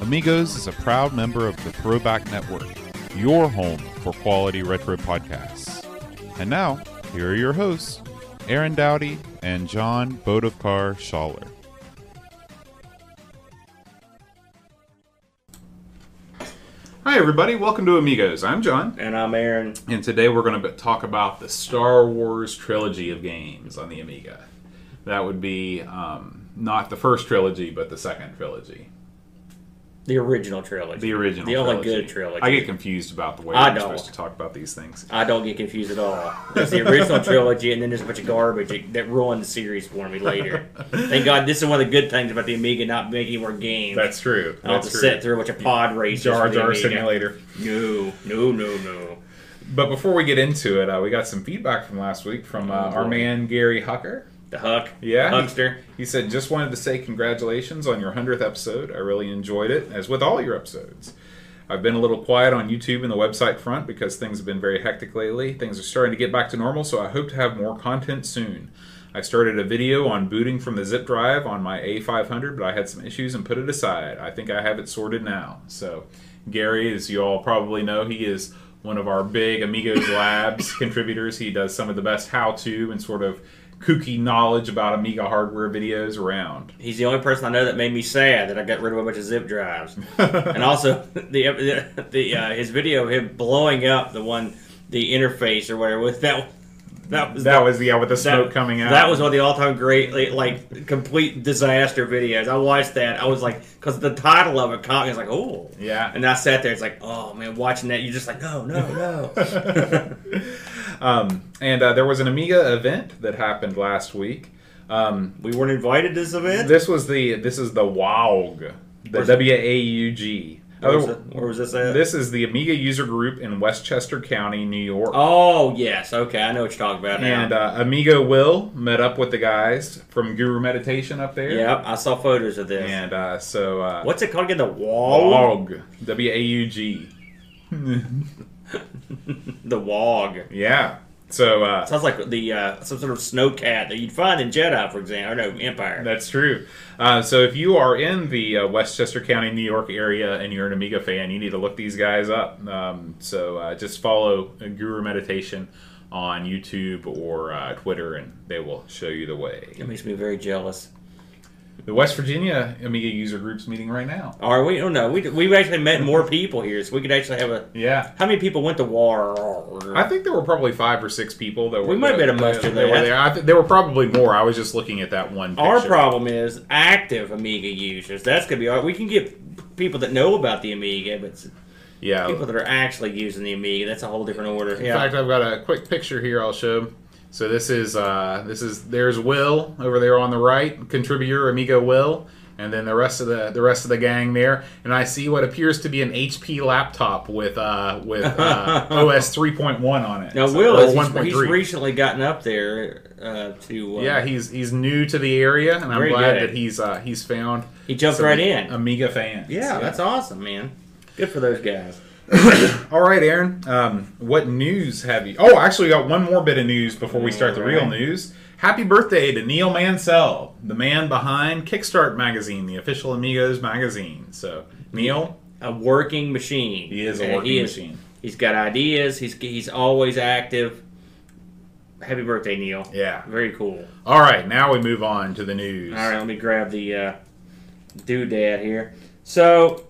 Amigos is a proud member of the Throwback Network, your home for quality retro podcasts. And now, here are your hosts, Aaron Dowdy and John Bodovkar Schaller. Hi, everybody. Welcome to Amigos. I'm John. And I'm Aaron. And today we're going to talk about the Star Wars trilogy of games on the Amiga. That would be um, not the first trilogy, but the second trilogy. The original trilogy. The original The only trilogy. good trilogy. I get confused about the way I we're supposed to talk about these things. I don't get confused at all. There's the original trilogy, and then there's a bunch of garbage that ruined the series for me later. Thank God, this is one of the good things about the Amiga not making more games. That's true. I don't have to true. sit through a bunch of pod races. Jar Jar Simulator. No, no, no, no. But before we get into it, uh, we got some feedback from last week from uh, Oh, our man Gary Hucker. The Huck. Yeah, Huckster. He said, "Just wanted to say congratulations on your hundredth episode. I really enjoyed it, as with all your episodes. I've been a little quiet on YouTube and the website front because things have been very hectic lately. Things are starting to get back to normal, so I hope to have more content soon. I started a video on booting from the zip drive on my A500, but I had some issues and put it aside. I think I have it sorted now. So, Gary, as you all probably know, he is one of our big Amigos Labs contributors. He does some of the best how-to and sort of kooky knowledge about Amiga hardware videos around. He's the only person I know that made me sad that I got rid of a bunch of zip drives. and also, the the, uh, his video of him blowing up the one, the interface or whatever, with that. That was That the- was yeah, with the smoke that- coming out. That was one of the all-time great, like, like, complete disaster videos. I watched that. I was like, because the title of it caught me. I was like, oh, Yeah. And I sat there. It's like, oh man, watching that, you're just like, no, no, no. Um, and uh, there was an Amiga event that happened last week. Um, we weren't invited to this event. this was the this is the WAUG, the W A U G. where, was it- where was this at? This is the Amiga user group in Westchester County, New York. Oh yes, okay, I know what you're talking about now. And uh, Amigo Will met up with the guys from Guru Meditation up there. yep, I saw photos of this. And uh, so uh, What's it called again? The. WAUG, W A U G. The wog. Yeah. So uh, Sounds like the uh, some sort of snow cat that you'd find in Jedi, for example, or no Empire. That's true. Uh, so if you are in the uh, Westchester County, New York area, and you're an Amiga fan, you need to look these guys up. Um, so uh, just follow Guru Meditation on YouTube or uh, Twitter, and they will show you the way. It makes me very jealous. The West Virginia Amiga user group's meeting right now. Are we? Oh no, we we've actually met more people here, so we could actually have a. Yeah. How many people went to war? I think there were probably five or six people that were. We might be able to that- muster that were there. I th- there were probably more. I was just looking at that one. Our problem is active Amiga users. That's gonna be our. We can get people that know about the Amiga, but Yeah. people that are actually using the Amiga. That's a whole different order. In fact, I've got a quick picture here. I'll show. So this is uh, this is there's Will over there on the right, contributor Amigo Will, and then the rest of the the rest of the gang there. And I see what appears to be an HP laptop with uh, with uh, OS 3.1 on it. now So- Will is he's, he's recently gotten up there uh, to. Uh, yeah, he's he's new to the area, and I'm glad good. that he's uh, he's found he jumped right in. Amiga fans. yeah, that's awesome, man. Good for those guys. All right, Aaron. Um, what news have you? Oh, actually, we got one more bit of news before we start the real news. Happy birthday to Neil Mansell, the man behind Kickstart Magazine, the official Amigos magazine. So, Neil, A working machine. he is a working he is- machine. He's got ideas. He's he's always active. Happy birthday, Neil. Yeah. Very cool. All right, now we move on to the news. All right, let me grab the uh, doodad here. So,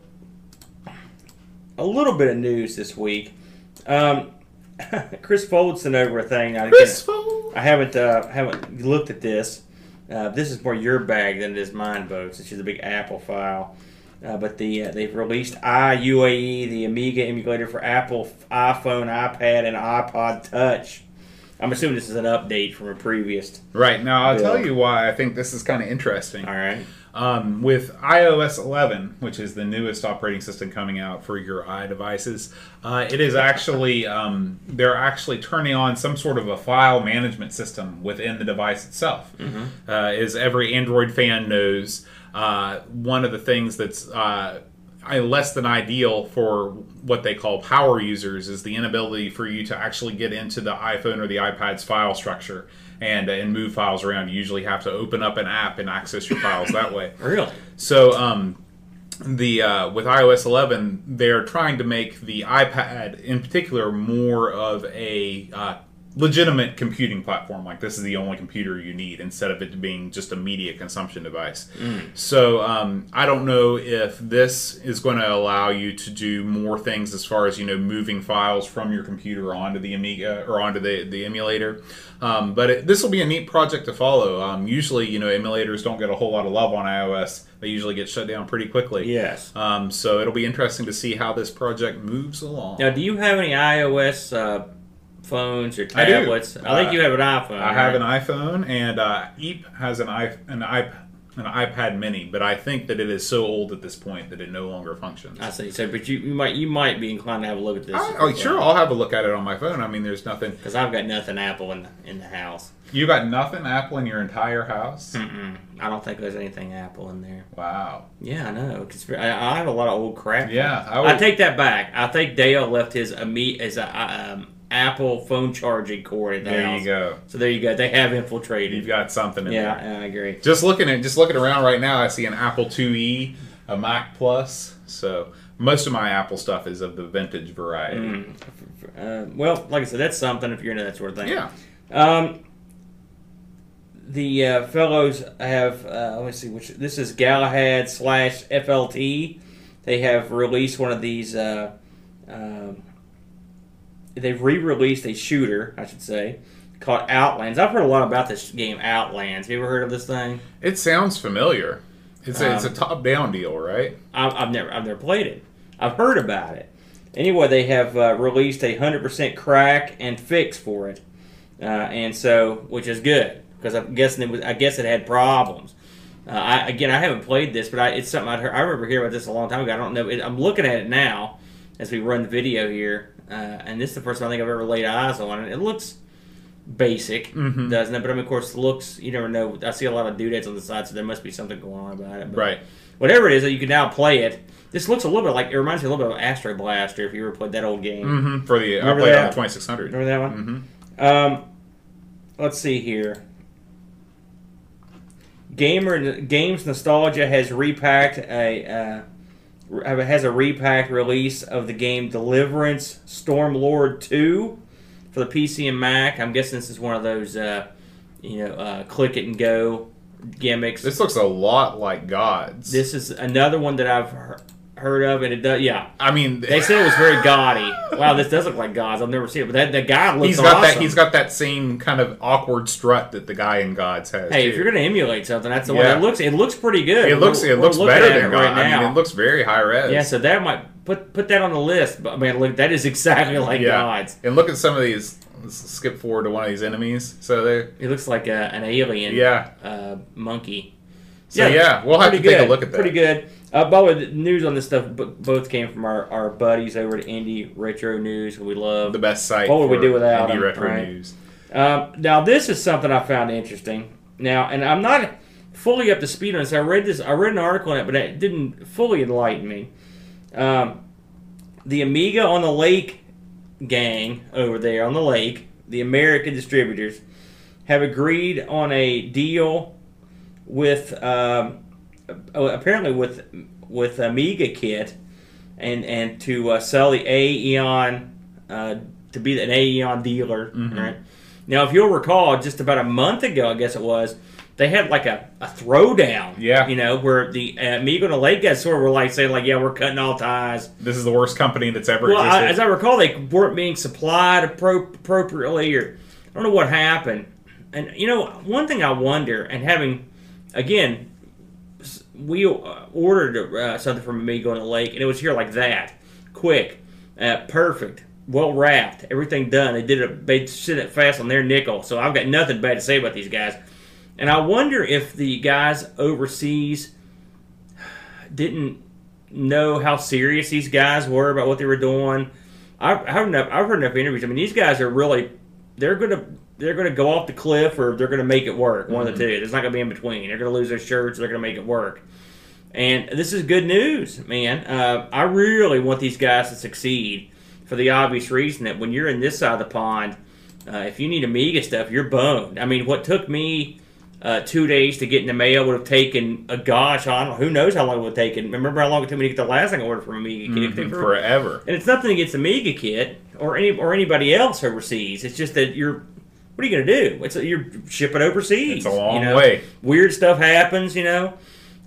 a little bit of news this week. Um, Chris Fold sent over a thing. I, Chris Fold. I haven't uh, haven't looked at this. Uh, this is more your bag than it is mine, folks. It's just a big Apple file. Uh, but the uh, they've released iUAE, the Amiga emulator for Apple iPhone, iPad, and iPod Touch. I'm assuming this is an update from a previous. Right now, I'll Bill. tell you why I think this is kind of interesting. All right. Um, with iOS 11, which is the newest operating system coming out for your iDevices, uh, it is actually um, they're actually turning on some sort of a file management system within the device itself. Uh, as every Android fan knows, uh, one of the things that's uh, less than ideal for what they call power users is the inability for you to actually get into the iPhone or the iPad's file structure and and move files around. You usually have to open up an app and access your files that way. Really? So um, the uh, with iOS 11, they're trying to make the iPad in particular more of a uh, legitimate computing platform. Like this is the only computer you need instead of it being just a media consumption device. So um, I don't know if this is going to allow you to do more things as far as you know moving files from your computer onto the Amiga or onto the the emulator. Um, but this will be a neat project to follow. Um, usually, you know, emulators don't get a whole lot of love on iOS. They usually get shut down pretty quickly. Yes. Um, so it'll be interesting to see how this project moves along. Now, do you have any iOS uh, phones or I do. tablets? I, think Uh, you have an iPhone. I have an iPhone, and uh, Eep has an i an iP an iPad Mini, but I think that it is so old at this point that it no longer functions. I see. So, but you, you might you might be inclined to have a look at this. I, oh, sure, I'll have a look at it on my phone. I mean, there's nothing. Because I've got nothing Apple in the, in the house. You got nothing Apple in your entire house. Mm-mm. I don't think there's anything Apple in there. Wow. Yeah, I know. 'cause I, I have a lot of old crap. Yeah, I I, take that back. I think Dale left his Ami- his uh, um, Apple phone charging cord in the There house. you go. So there you go. They have infiltrated. You've got something in yeah, there. I agree. Just looking at just looking around right now, I see an Apple IIe, a Mac Plus. So most of my Apple stuff is of the vintage variety. Mm. Uh, well, like I said, that's something if you're into that sort of thing. Yeah. Um, the uh, fellows have uh, let me see which this is Galahad slash FLT. They have released one of these. Uh, um, they've re-released a shooter, I should say, called Outlands. I've heard a lot about this game, Outlands. Have you ever heard of this thing? It sounds familiar. It's a, it's a Um, top-down deal, right? I've, I've never I've never played it. I've heard about it. Anyway, they have uh, released a hundred percent crack and fix for it, uh, and so which is good because I'm guessing it was I guess it had problems. Uh, I, again, I haven't played this, but I, it's something I'd heard, I remember hearing about this a long time ago. I don't know. It, I'm looking at it now as we run the video here, uh, and this is the first time I think I've ever laid eyes on it. It looks basic, Mhm. doesn't it? But I mean, of course, looks you never know. I see a lot of doodads on the side, so there must be something going on about it. But Right. whatever it is that you can now play it. This looks a little bit like it reminds me a little bit of Astro Blaster if you ever played that old game. hmm For the I played it on that? 2600. Remember that one? hmm Um, let's see here. Gamer Games Nostalgia has repacked a uh, has a repacked release of the game Deliverance Stormlord Two for the PC and Mac. I'm guessing this is one of those uh, you know uh, click it and go gimmicks. This looks a lot like Gods. This is another one that I've heard of, and it does. Yeah, I mean, they said it was very gaudy. Wow, this does look like Gods. I've never seen it, but that the guy looks he's got awesome. that. He's got that same kind of awkward strut that the guy in Gods has. Hey, too. if you're gonna emulate something, that's the one Yeah. that looks. It looks pretty good. it looks it we're looks better than it right God. I now. mean, it looks very high res. yeah, so that might put put that on the list. But man, look, that is exactly like yeah. Gods. And look at some of these. Let's skip forward to one of these enemies. So they, It looks like a, an alien. yeah. Uh, monkey. So yeah, we'll have to pretty take a look at that. Pretty good. Uh, by the way, the news on this stuff b- both came from our, our buddies over at Indie Retro News, who we love. The best site. What would we do without indie them, retro right? news? Um, now, this is something I found interesting. Now, and I'm not fully up to speed on this. I read this. I read an article on it, but it didn't fully enlighten me. Um, the Amiga on the Lake gang over there on the lake, the American distributors, have agreed on a deal with um, uh, apparently with with Amiga Kit and and to uh, sell the Aeon uh, to be an Aeon dealer. Mhm. Right now, if you'll recall, just about a month ago, I guess it was, they had like a, a throwdown. Yeah. you know, where the uh, Amiga and the Lake guys sort of were like saying like, yeah, we're cutting all ties. This is the worst company that's ever Well, I, existed. as I recall, they weren't being supplied appro- appropriately, or I don't know what happened. And you know, one thing I wonder, and having again, we uh, ordered uh, something from Amiga on the Lake, and it was here like that, quick, uh, perfect, well wrapped, everything done. They did it. They sent it fast on their nickel. So I've got nothing bad to say about these guys. And I wonder if the guys overseas didn't know how serious these guys were about what they were doing. I've, I've, heard, enough, I've heard enough interviews. I mean, these guys are really they're gonna they're gonna go off the cliff or they're gonna make it work. One of the two. There's not gonna be in between. They're gonna lose their shirts. They're gonna make it work. And this is good news, man. Uh, I really want these guys to succeed for the obvious reason that when you're in this side of the pond, uh, if you need Amiga stuff, you're boned. I mean, what took me uh, two days to get in the mail would have taken a gosh, I don't know, who knows how long it would have taken. Remember how long it took me to get the last thing I ordered from Amiga Kit? It took Mhm, forever. and it's nothing against Amiga Kit or any or anybody else overseas. It's just that you're. What are you going to do? It's you're shipping overseas. It's a long you know? way. Weird stuff happens, you know.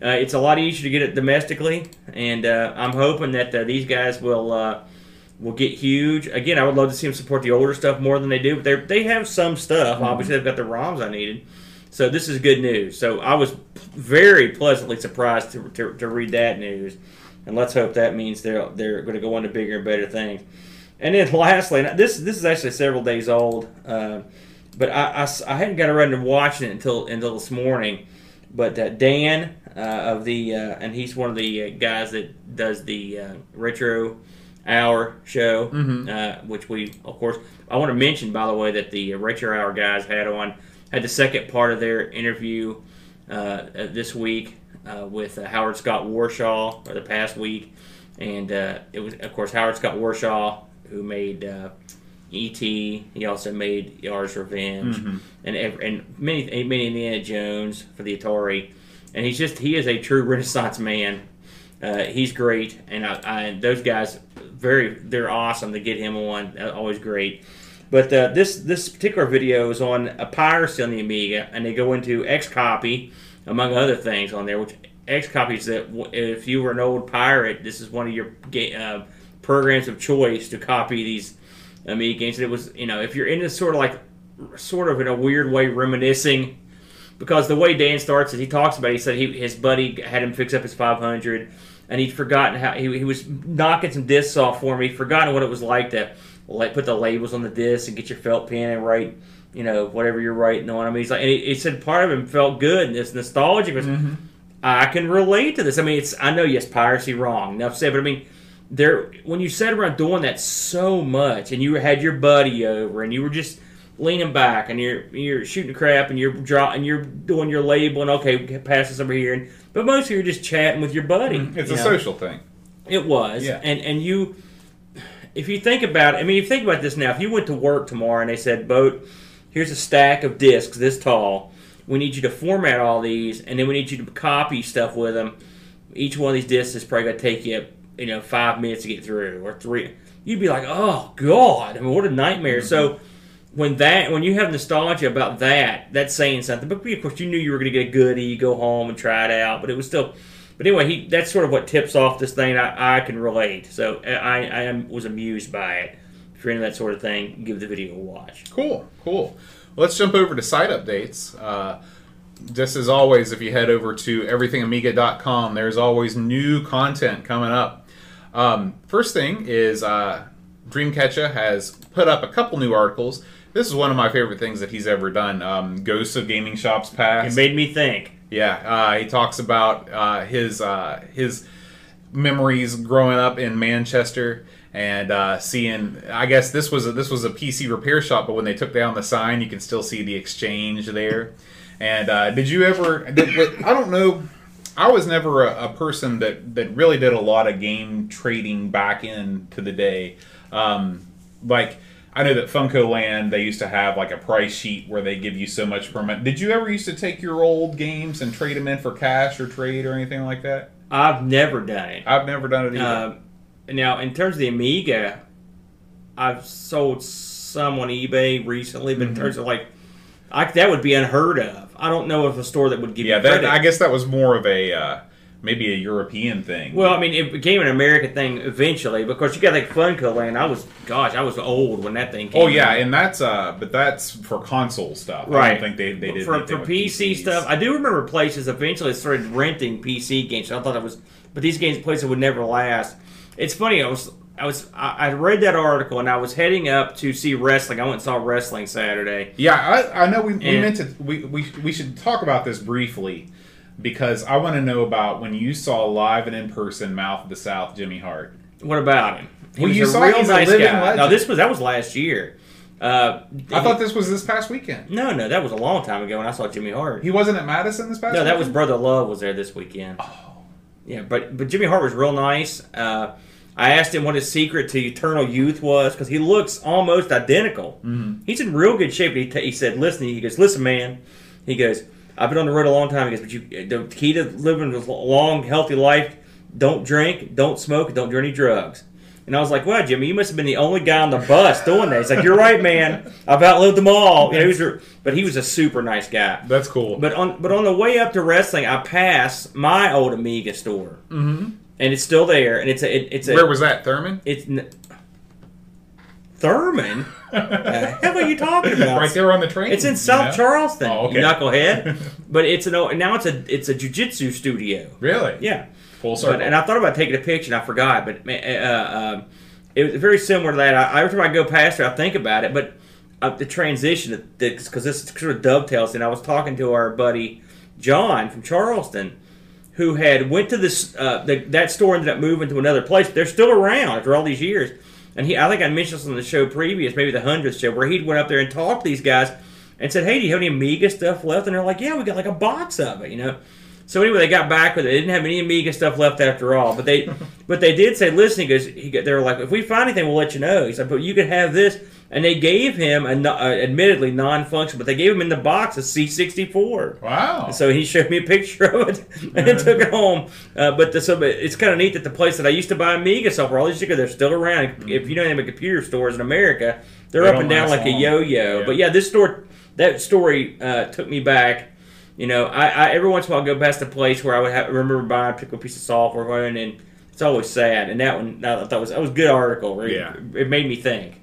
Uh, it's a lot easier to get it domestically, and uh, I'm hoping that uh, these guys will uh, will get huge. Again, I would love to see them support the older stuff more than they do, but they they have some stuff. Obviously, they've got the ROMs I needed, so this is good news. So I was very pleasantly surprised to, to, to read that news, and let's hope that means they're they're going to go on to bigger and better things. And then lastly, this this is actually several days old, uh, but I I hadn't got around to watching it until until this morning. But uh, Dan uh, of the uh, and he's one of the uh, guys that does the uh, retro hour show, uh, which we of course I want to mention by the way that the retro hour guys had on had the second part of their interview this week uh, with uh, Howard Scott Warshaw or the past week, and uh, it was of course Howard Scott Warshaw who made uh, E.T. He also made Yars' Revenge and ev- and many many Indiana Jones for the Atari, and he's just he is a true Renaissance man. Uh, he's great, and I, I, those guys very they're awesome to get him on. uh, Always great. But uh, this this particular video is on a piracy on the Amiga, and they go into Xcopy, among other things on there. Which Xcopy is that if you were an old pirate, this is one of your uh, programs of choice to copy these Amiga games. And it was you know if you're into sort of like sort of in a weird way reminiscing because the way Dan starts it, he talks about. It, he said he, his buddy had him fix up his 500, and he'd forgotten how he, he was knocking some discs off for me. Forgotten what it was like to like put the labels on the disc and get your felt pen and write, you know, whatever you're writing on. I mean, he's like, and he, he said part of him felt good and this nostalgic was. Mm-hmm. I can relate to this. I mean, it's I know yes, piracy wrong. Enough said, but I mean, there when you sat around doing that so much, and you had your buddy over, and you were just leaning back, and you're you're shooting crap, and you're draw, and you're doing your label, and okay, pass this over here, and but mostly you're just chatting with your buddy. Mm-hmm. It's you a know? social thing. It was, Yeah. and and you, if you think about, it, I mean, if you think about this now, if you went to work tomorrow and they said, "Boat, here's a stack of discs this tall. We need you to format all these, and then we need you to copy stuff with them. Each one of these discs is probably going to take you, you know, five minutes to get through, or three. You'd be like, "Oh God, I mean, what a nightmare!" So. When that, when you have nostalgia about that, that's saying something. But of course, you knew you were going to get a goodie, you go home and try it out. But it was still, but anyway, he that's sort of what tips off this thing. I, I can relate, so I, I am, was amused by it. If you're into that sort of thing, give the video a watch. Cool, cool. Let's jump over to site updates. Uh, just as always, if you head over to everythingamiga.com, there's always new content coming up. Um, first thing is uh, Dreamcatcher has put up a couple new articles. This is one of my favorite things that he's ever done. Um, Ghosts of Gaming Shops Past. It made me think. Yeah, uh, he talks about uh, his uh, his memories growing up in Manchester and uh, seeing. I guess this was a, this was a PC repair shop, but when they took down the sign, you can still see the exchange there. And uh, did you ever? Did, I don't know. I was never a, a person that that really did a lot of game trading back into the day. Um, like I know that Funco Land they used to have like a price sheet where they give you so much per month. Did you ever used to take your old games and trade them in for cash or trade or anything like that? I've never done it. I've never done it either. Um, now, in terms of the Amiga, I've sold some on eBay recently, but in terms of like, I, that would be unheard of. I don't know of a store that would give yeah, you that. I guess that was more of a uh, maybe a European thing. Well, I mean, it became an American thing eventually because you got like Funco Land. I was, gosh, I was old when that thing came. oh yeah, out. and that's uh, but that's for console stuff. I right. don't think they they did for, for PC PCs. stuff. I do remember places eventually started renting PC games. So I thought that was, but these games places would never last. It's funny. I was. I was I, I read that article and I was heading up to see wrestling. I went and saw wrestling Saturday. Yeah, I, I know we, we meant to. We, we we should talk about this briefly. because I want to know about when you saw live and in person Mouth of the South Jimmy Hart. What about him? He Well, was you a saw real he's a nice living guy. No, this was that was last year. Uh, I he- thought this was this past weekend. no, no, that was a long time ago when I saw Jimmy Hart. He wasn't at Madison this past. No, that was? Brother Love was there this weekend. Oh. Yeah, but but Jimmy Hart was real nice. Uh, I asked him what his secret to eternal youth was because he looks almost identical. Mm-hmm. He's in real good shape. He, t- he said, "Listen," he goes, "Listen, man." He goes, "I've been on the road a long time." He goes, "But you, the key to living a long, healthy life: don't drink, don't smoke, don't do any drugs." And I was like, "Wow, Jimmy, you must have been the only guy on the bus doing that." He's like, "You're right, man. I've outlived them all." You know, he was, but he was a super nice guy. That's cool. But on but on the way up to wrestling, I passed my old Amiga store, mm-hmm. And it's still there. And it's a it, it's a Where was that, Thurman? it's n- Thurman. the hell are you talking about? right there on the train. It's in South know? Charleston, Oh, okay. knucklehead. but it's an old- now it's a it's a jujitsu studio. Really? Yeah. Full circle. But, and I thought about taking a picture and I forgot. But man, uh, um, it was very similar to that. I, every time I go past it, I think about it. But uh, the transition, because this sort of dovetails. And I was talking to our buddy John from Charleston, who had went to this. Uh, the, that store ended up moving to another place. They're still around after all these years. And he, I think I mentioned this on the show previous, maybe the hundredth show, where he went up there and talked to these guys and said, "Hey, do you have any Amiga stuff left?" And they're like, "Yeah, we got like a box of it," you know. So anyway, they got back with it. They didn't have any Amiga stuff left after all, but they, but they did say, "Listen," he, they were like, "If we find anything, we'll let you know." He said, "But you can have this," and they gave him a, uh, admittedly non-functional, but they gave him in the box a C64. wow. So he showed me a picture of it and took it home. Uh, but the, so it's kind of neat that the place that I used to buy Amiga software, all these years ago, they're still around. If you know any of the computer stores in America, they're They up and down like a yo-yo. Yeah. But yeah, this store, that story uh, took me back. You know, I, I every once in a while i go past a place where I would have, remember buying a particular piece of software, and it's always sad. And that one, I thought was that was a good article. It, Yeah. it made me think.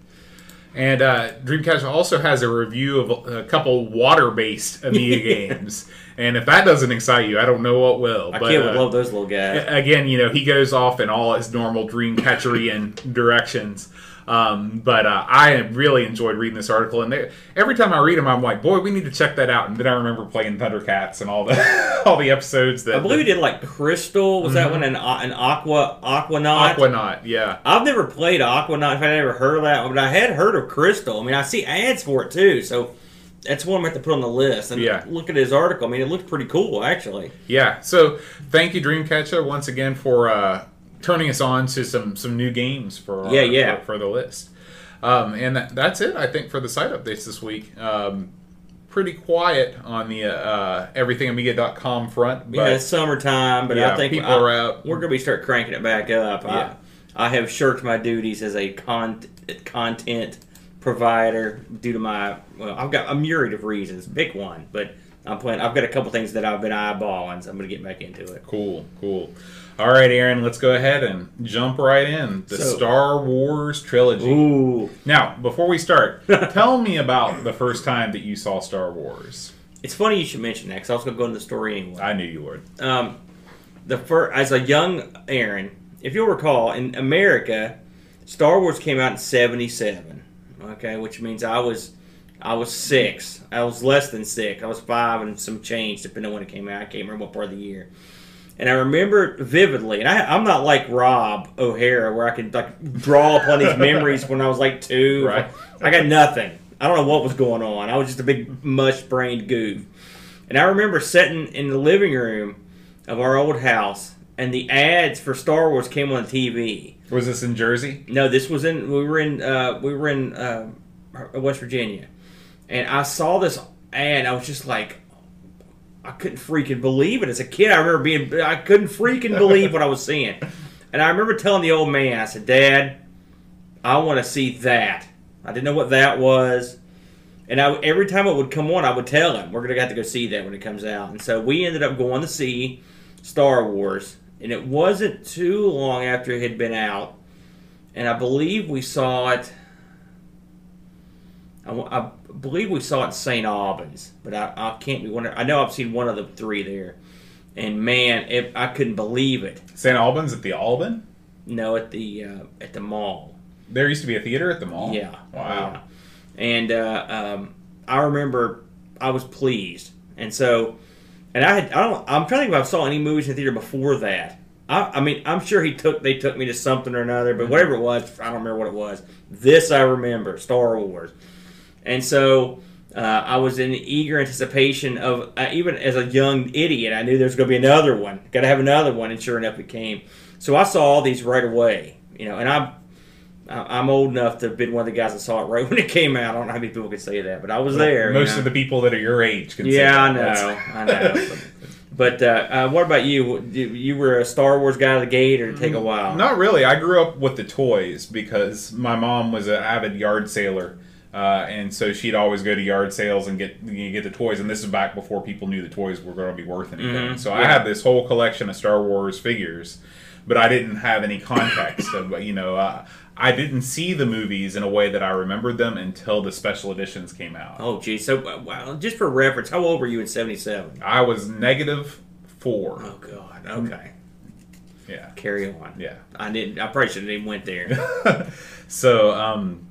And uh, Dreamcast also has a review of a, couple water-based Amiga games. And if that doesn't excite you, I don't know what will. I But, would uh, love those little guys. again, you know, he goes off in all his normal Dreamcatcherian directions. Um, but uh, I really enjoyed reading this article, and they, every time I read them, I'm like, "Boy, we need to check that out." And then I remember playing Thundercats and all the all the episodes that I believe he did like Crystal. Was that one an, an Aqua Aquanaut? Aquanaut, yeah, I've never played Aquanaut. If I never heard of that, but I had heard of Crystal. I mean, I see ads for it too, so that's one I'm going to have to put on the list. And Yeah. look at his article. I mean, it looked pretty cool, actually. yeah. So thank you, Dreamcatcher, once again for uh, turning us on to some some new games for our, Yeah, yeah. for, for the list. Um, and that, that's it, I think, for the site updates this week. Um, pretty quiet on the uh, everythingamiga.com front, but yeah, it's summertime, but yeah, I think people I- are out. we're going to be start cranking it back up. Yeah. I, I have shirked my duties as a con- content provider due to my well, I've got a myriad of reasons. Pick one, but I'm playing. I've got a couple things that I've been eyeballing, so I'm going to get back into it. Cool, cool. All right, Aaron, let's go ahead and jump right in. The So- Star Wars trilogy. Ooh, Now, before we start, tell me about the first time that you saw Star Wars. it's funny you should mention that because I was going to go into the story anyway. I knew you would. um, the first as a young Aaron, if you'll recall, in America, Star Wars came out in '77. Okay, which means I was I was six. I was less than six. I was five and some change, depending on when it came out. I can't remember what part of the year. And I remember vividly, and I, I'm not like Rob O'Hara, where I could like draw upon these memories when I was like two. Right. I got nothing. I don't know what was going on. I was just a big mush-brained goof. And I remember sitting in the living room of our old house, and the ads for Star Wars came on TV. Was this in Jersey? No, this was in we were in uh, we were in uh, West Virginia, and I saw this ad. I was just like, I couldn't freaking believe it. As a kid, I remember being I couldn't freaking believe what I was seeing, and I remember telling the old man, I said, Dad, I want to see that. I didn't know what that was. And I, every time it would come on, I would tell him, we're going to have to go see that when it comes out. And so we ended up going to see Star Wars. And it wasn't too long after it had been out. And I believe we saw it. I, wa- I believe we saw it in St. Albans, but I, I can't be one. I know I've seen one of the three there, and man, it, I couldn't believe it. St. Albans at the Alban? No, at the uh, at the mall. There used to be a theater at the mall? Yeah. Wow. Yeah. And uh, um, I remember I was pleased. And so and I had I don't I'm trying to think if I saw any movies in the theater before that. I, I mean I'm sure he took they took me to something or another, but whatever it was, I don't remember what it was. This I remember, Star Wars, and so. Uh, I was in eager anticipation of uh, even as a young idiot. I knew there was going to be another one. Got to have another one, and sure enough, it came. So I saw all these right away. You know, and I'm I- I'm old enough to have been one of the guys that saw it right when it came out. I don't know how many people could say that, but I was there. Most you know. of the people that are your age can say Yeah, I know, I know. But uh, uh, what about you? You- You were a Star Wars guy out of the gate, or did it take a while? Not really. I grew up with the toys because my mom was an avid yard sailor. Uh, and so she'd always go to yard sales and get get the toys. And this is back before people knew the toys were going to be worth anything. Mhm. So I had this whole collection of Star Wars figures, but I didn't have any context of you know. Uh, I didn't see the movies in a way that I remembered them until the special editions came out. Oh, geez. So, uh, wow, just for reference, how old were you in '77? I was negative four. Oh God. Okay. Yeah, Carry on. yeah. I didn't. I probably shouldn't even went there. so um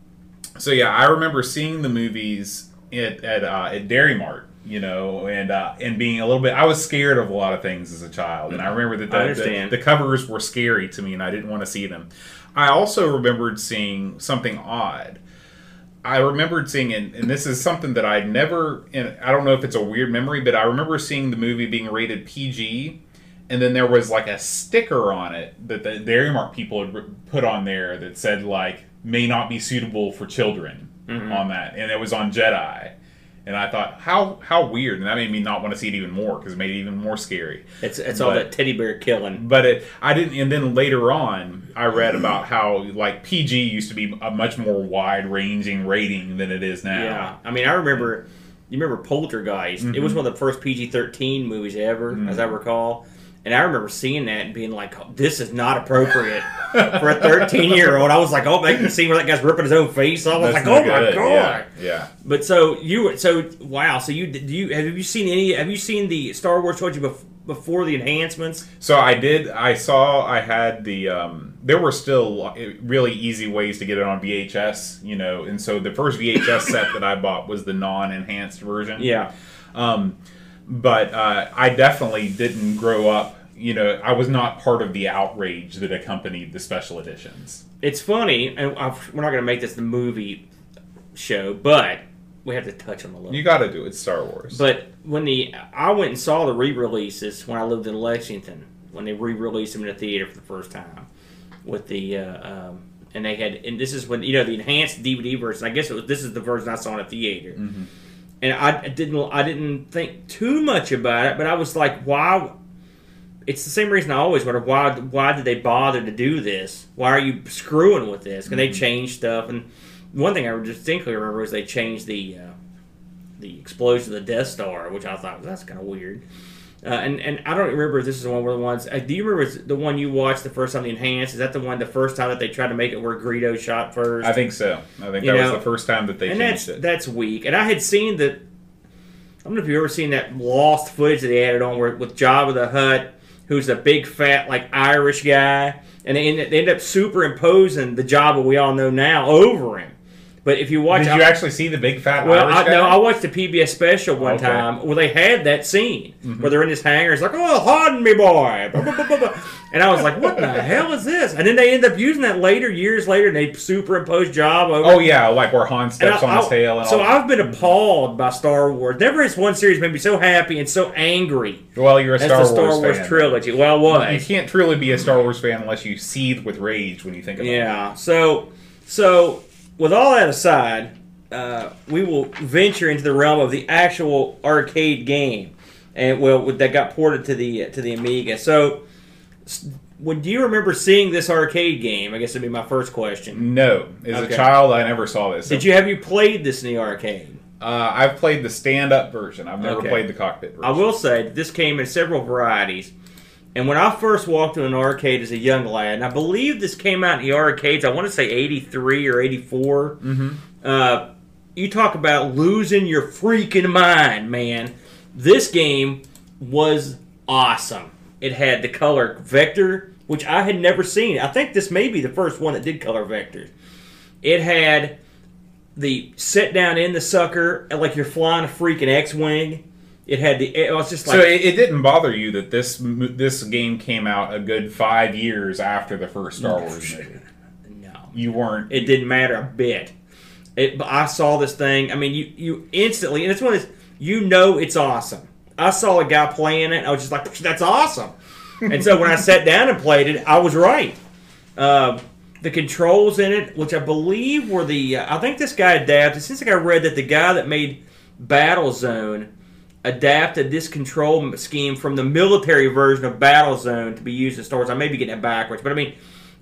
so yeah i remember seeing the movies at at, uh, at dairy mart you know and uh, and being a little bit i was scared of a lot of things as a child and i remember that the, the, the covers were scary to me and i didn't want to see them. I also remembered seeing something odd. I remembered seeing, and, and this is something that I'd never, and I don't know if it's a weird memory, but I remember seeing the movie being rated PG, and then there was like a sticker on it that the Dairy Mart people had put on there that said like may not be suitable for children mm-hmm. on that, and it was on Jedi, and I thought how how weird, and that made me not want to see it even more because it made it even more scary. It's it's all that teddy bear killing. But it, I didn't, and then later on, I read about how like PG used to be a much more wide ranging rating than it is now. Yeah, I mean, I remember. You remember Poltergeist? It was mm-hmm. one of the first PG-13 movies ever, as I mm-hmm. recall. And I remember seeing that and being like, oh, "This is not appropriate for a 13-year-old." I was like, "Oh, making see where that guy's ripping his own face off." I was That's like, "Oh not my god!" Yeah, yeah. But so you were so wow. So you do you have you seen any? Have you seen the Star Wars trilogy bef- before the enhancements? So I did. I saw. I had the. Um, there were still really easy ways to get it on VHS. You know, and so the first VHS set that I bought was the non-enhanced version. Yeah, Um, but uh, I definitely didn't grow up. You know, I was not part of the outrage that accompanied the special editions. it's funny, and i we're not going to make this the movie show, but we have to touch on a little. You got to do it. Star Wars. But when the I went and saw the re-releases when I lived in Lexington when they re-released them in the theater for the first time with the uh, um, and they had and this is when you know the enhanced DVD version. I guess it was this is the version I saw in a theater. And I didn't I didn't think too much about it, but I was like, why? It's the same reason I always wonder why why did they bother to do this? Why are you screwing with this? Can they change stuff? And one thing I distinctly remember was they changed the uh, the explosion of the Death Star, which I thought that's kind of weird. Uh, and and I don't remember if this is one of the ones. Uh, do you remember the one you watched the first time, the enhanced? Is that the one the first time that they tried to make it where Greedo shot first? I think so. I think You that know, was the first time that they and changed that's it. that's weak. And I had seen that. I don't know if you've ever seen that lost footage that they added on where, with Jabba the Hutt, who's a big fat like Irish guy, and they end, they end up superimposing the Jabba we all know now over him. But if you watch, Did you actually see the big fat well, Irish I, no, I watched the PBS special one Okay. Mm-hmm. time where they had that scene where they're in this hangar. It's like, oh, pardon me, boy. And I was like, what the hell is this? And then they end up using that later, years later, and they superimpose Jabba over Oh yeah, like where Han steps I- on his tail. And so. I've been appalled by Star Wars. Never has one series made me so happy and so angry well, you're a Star, the Star Wars, Wars fan. trilogy. Well, it You can't truly be a Star Wars fan unless you seethe with rage when you think about it. Yeah. So, so with all that aside, uh, we will venture into the realm of the actual arcade game, and well, that got ported to the to the Amiga. So, s- would you remember seeing this arcade game? I guess would be my first question. No, as Okay. a child, I never saw this. Did you have you played this in the arcade? Uh, I've played the stand-up version. I've never Okay. played the cockpit version. I will say that this came in several varieties. And when I first walked in an arcade as a young lad, and I believe this came out in the arcades, I want to say 83 or 84. Mm-hmm. Uh, you talk about losing your freaking mind, man. This game was awesome. It had the color vector, which I had never seen. I think this may be the first one that did color vectors. It had the sit down in the sucker like you're flying a freaking X-wing. It had the. It was just like so it, it didn't bother you that this this game came out a good five years after the first Star Wars movie. no. You weren't. It didn't matter a bit. It, but I saw this thing. I mean, you you instantly, and it's one of those. You know, it's awesome. I saw a guy playing it. I was just like, "That's awesome." and so when I sat down and played it, I was right. Uh, the controls in it, which I believe were the, uh, I think this guy adapted. Since like I read that the guy that made Battlezone adapted this control scheme from the military version of Battlezone to be used in Star Wars. I may be getting it backwards, but I mean,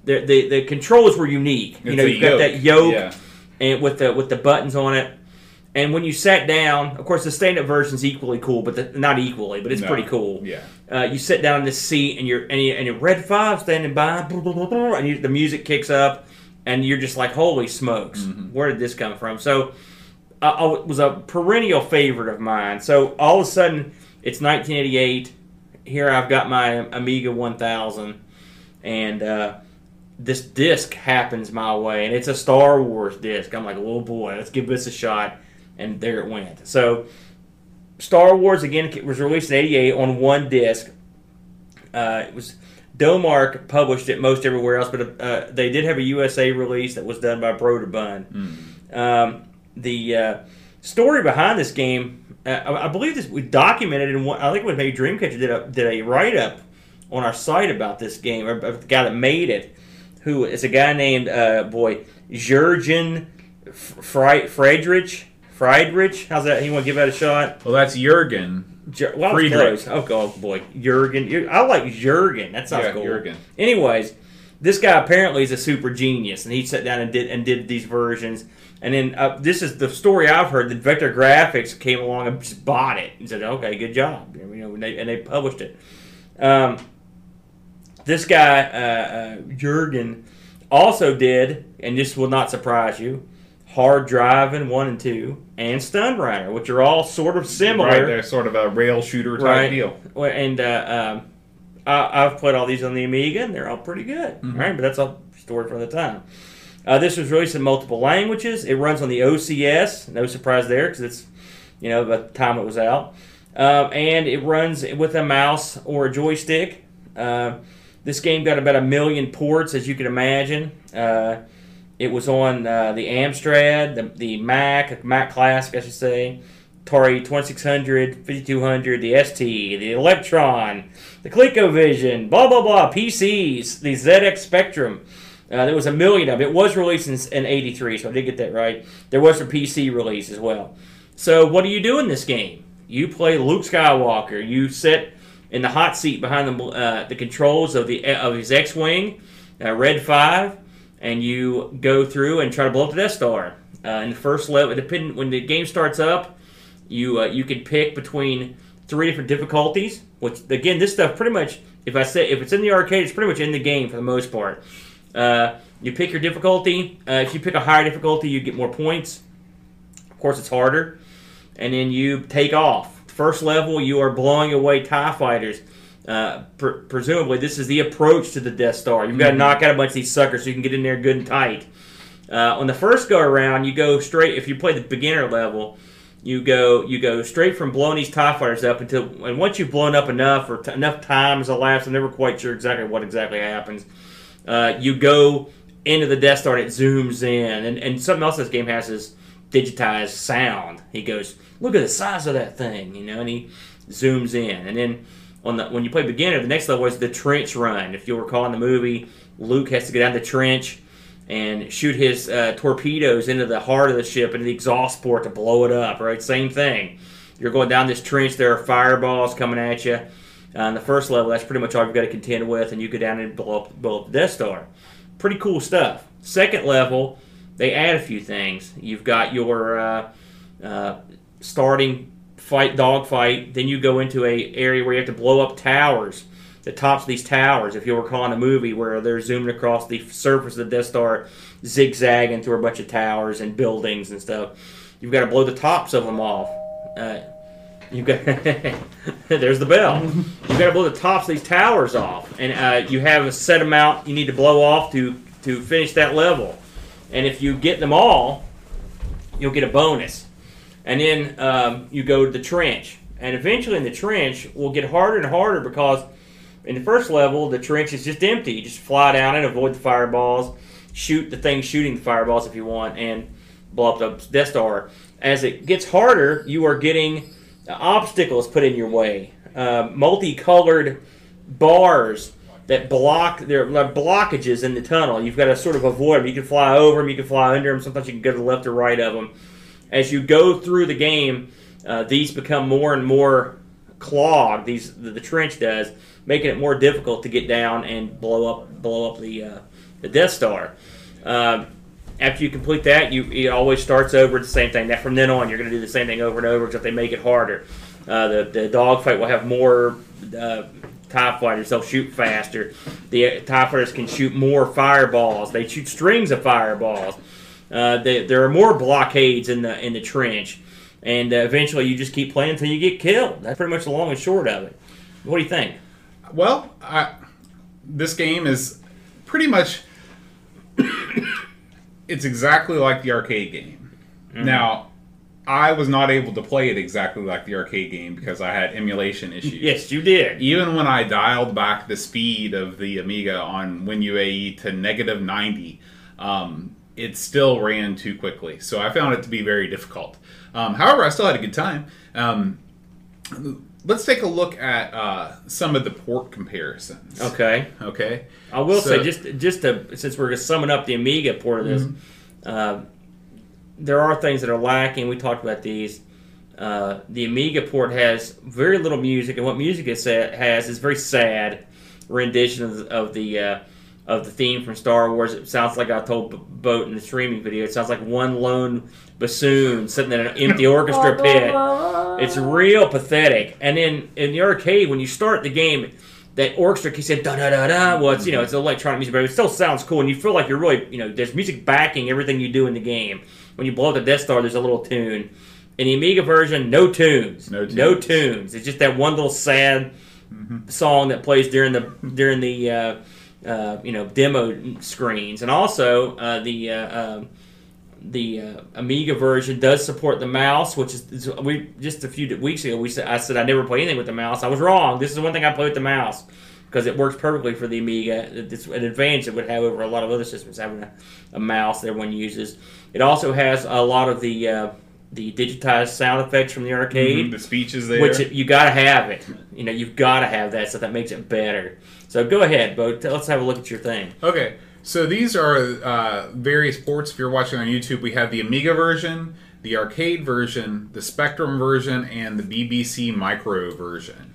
the the, the controls were unique. you It's know, you've got that yoke Yeah. and with the with the buttons on it. And when you sat down, of course, the stand-up is equally cool, but the, not equally, but it's No. pretty cool. Yeah. Uh, you sit down in this seat, and you're and, you, and you're red five standing by, blah, blah, blah, blah, and you, the music kicks up, and you're just like, holy smokes, where did this come from? So, uh, I was a perennial favorite of mine. So all of a sudden, it's 1988. Here I've got my Amiga 1000, and uh, this disc happens my way, and it's a Star Wars disc. I'm like, oh boy, let's give this a shot, and there it went. So Star Wars again was released in '88 on one disc. Uh, it was Domark published it most everywhere else, but uh, they did have a USA release that was done by Broderbund. Um, the uh, story behind this game, uh, I, I believe this we documented in one. I think when maybe Dreamcatcher did a did a write up on our site about this game, or the guy that made it, who is a guy named uh, boy Jurgen Fri- Friedrich. Friedrich, how's that? You want to give that a shot? Well, that's Jurgen. Jur- well, Friedrich. close. Oh, God, boy, Jurgen. I like Jurgen. That sounds Yeah, cool. Jurgen. Anyways, this guy apparently is a super genius, and he sat down and did and did these versions. And then uh, this is the story I've heard. That Vektor Grafix came along and just bought it and said, "Okay, good job," you know, and they, and they published it. Um, this guy uh, uh, Jurgen also did, and this will not surprise you. Hard Drivin' one and two, and Stun Rider, which are all sort of similar. Right, they're sort of a rail shooter type deal. And uh, um, I, I've played all these on the Amiga, and they're all pretty good. Mm-hmm. Right, but that's a story for the time. Uh, this was released in multiple languages. It runs on the OCS. No surprise there, because it's you know by the time it was out, um, and it runs with a mouse or a joystick. Uh, this game got about a million ports, as you can imagine. Uh, it was on uh, the Amstrad, the, the Mac, Mac Classic, I should say, Atari 2600, 5200, the ST, the Electron, the ColecoVision, blah, blah, blah, PCs, the ZX Spectrum. Uh, there was a million of them. It was released in, in 83, so I did get that right. There was a PC release as well. So, what do you do in this game? You play Luke Skywalker. You sit in the hot seat behind the, uh, the controls of, the, of his X Wing, uh, Red 5 and you go through and try to blow up the Death Star. Uh, in the first level, depending when the game starts up, you uh, you can pick between three different difficulties. Which again, this stuff pretty much, if I say if it's in the arcade, it's pretty much in the game for the most part. Uh, you pick your difficulty. Uh, if you pick a higher difficulty, you get more points. Of course, it's harder, and then you take off. First level, you are blowing away Tie fighters. Uh, pre- presumably, this is the approach to the Death Star. You've got to knock out a bunch of these suckers so you can get in there good and tight. Uh, on the first go around, you go straight. If you play the beginner level, you go you go straight from blowing these Tie fighters up until and once you've blown up enough or t- enough time has elapsed, I'm never quite sure exactly what exactly happens. Uh, you go into the Death Star and it zooms in, and, and something else this game has is digitized sound. He goes, "Look at the size of that thing," you know, and he zooms in, and then on the when you play beginner, the next level is the trench run. If you'll recall in the movie, Luke has to get down the trench and shoot his uh, torpedoes into the heart of the ship into the exhaust port to blow it up. Right, same thing. You're going down this trench. There are fireballs coming at you. Uh, on the first level, that's pretty much all you've got to contend with, and you go down and blow up, blow up the Death Star. Pretty cool stuff. Second level, they add a few things. You've got your uh, uh, starting fight dogfight. Then you go into a area where you have to blow up towers, the tops of these towers. If you'll recall in the movie where they're zooming across the surface of the Death Star, zigzagging through a bunch of towers and buildings and stuff. You've got to blow the tops of them off. Uh, you got there's the bell. You've got to blow the tops of these towers off, and uh, you have a set amount you need to blow off to to finish that level. And if you get them all, you'll get a bonus. And then um, you go to the trench. and eventually in the trench will get harder and harder because in the first level the trench is just empty. You just fly down and avoid the fireballs, shoot the thing shooting the fireballs if you want, and blow up the Death Star. As it gets harder, you are getting obstacles put in your way, uh, multicolored bars that block there are like blockages in the tunnel. You've got to sort of avoid them. You can fly over them, you can fly under them. Sometimes you can go to the left or right of them. As you go through the game, uh, these become more and more clogged. These the, the, trench does, making it more difficult to get down and blow up blow up the uh, the Death Star. Uh, after you complete that, you it always starts over the same thing. That from then on, you're going to do the same thing over and over, except they make it harder. Uh, the the dogfight will have more uh, TIE fighters. They'll shoot faster. The TIE fighters can shoot more fireballs. They shoot strings of fireballs. Uh, they, there are more blockades in the in the trench, and uh, eventually you just keep playing until you get killed. That's pretty much the long and short of it. What do you think? Well, I, this game is pretty much it's exactly like the arcade game. Mm-hmm. Now, I was not able to play it exactly like the arcade game because I had emulation issues. Yes, you did. Even when I dialed back the speed of the Amiga on WinUAE to negative 90, um, it still ran too quickly. So I found it to be very difficult. Um, however, I still had a good time. Um, let's take a look at uh, some of the port comparisons. Okay. Okay. I will so, say just just to, since we're just summing up the Amiga port of this. Mm-hmm. Uh, there are things that are lacking. We talked about these. Uh, the Amiga port has very little music, and what music it has is very sad rendition of the of the, uh, of the theme from Star Wars. It sounds like I told Bo in the streaming video. It sounds like one lone bassoon sitting in an empty orchestra pit. It's real pathetic. And then in the arcade, when you start the game, that orchestra keeps saying da da da da. Well, it's you know it's electronic music, but it still sounds cool, and you feel like you're really you know there's music backing everything you do in the game when you blow up the Death Star, there's a little tune. In the Amiga version, no tunes. No tunes. No tunes. It's just that one little sad mm-hmm. song that plays during the during the uh, uh, you know demo screens, and also uh, the uh, um, the uh, Amiga version does support the mouse, which is we just a few weeks ago we said I said I never play anything with the mouse. I was wrong. This is the one thing I play with the mouse because it works perfectly for the Amiga. It's an advantage it would have over a lot of other systems having a, a mouse that everyone uses. It also has a lot of the uh, the digitized sound effects from the arcade. Mm-hmm, the speeches there, which you got to have it. You know, you've got to have that, so that makes it better. So go ahead, Bo. Let's have a look at your thing. Okay. So these are uh, various ports. If you're watching on YouTube, we have the Amiga version, the arcade version, the Spectrum version, and the BBC Micro version.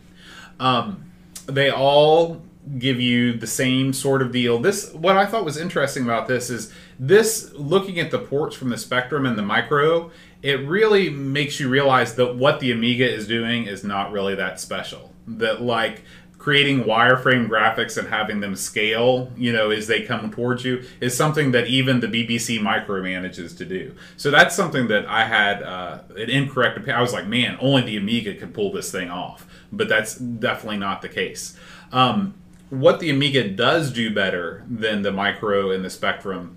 Um, they all give you the same sort of deal. This what I thought was interesting about this is this looking at the ports from the Spectrum and the Micro, it really makes you realize that what the Amiga is doing is not really that special. That like creating wireframe graphics and having them scale, you know, as they come towards you is something that even the BBC Micro manages to do. So that's something that I had uh, an incorrect opinion. I was like, man, only the Amiga could pull this thing off. But that's definitely not the case. Um, what the Amiga does do better than the Micro and the Spectrum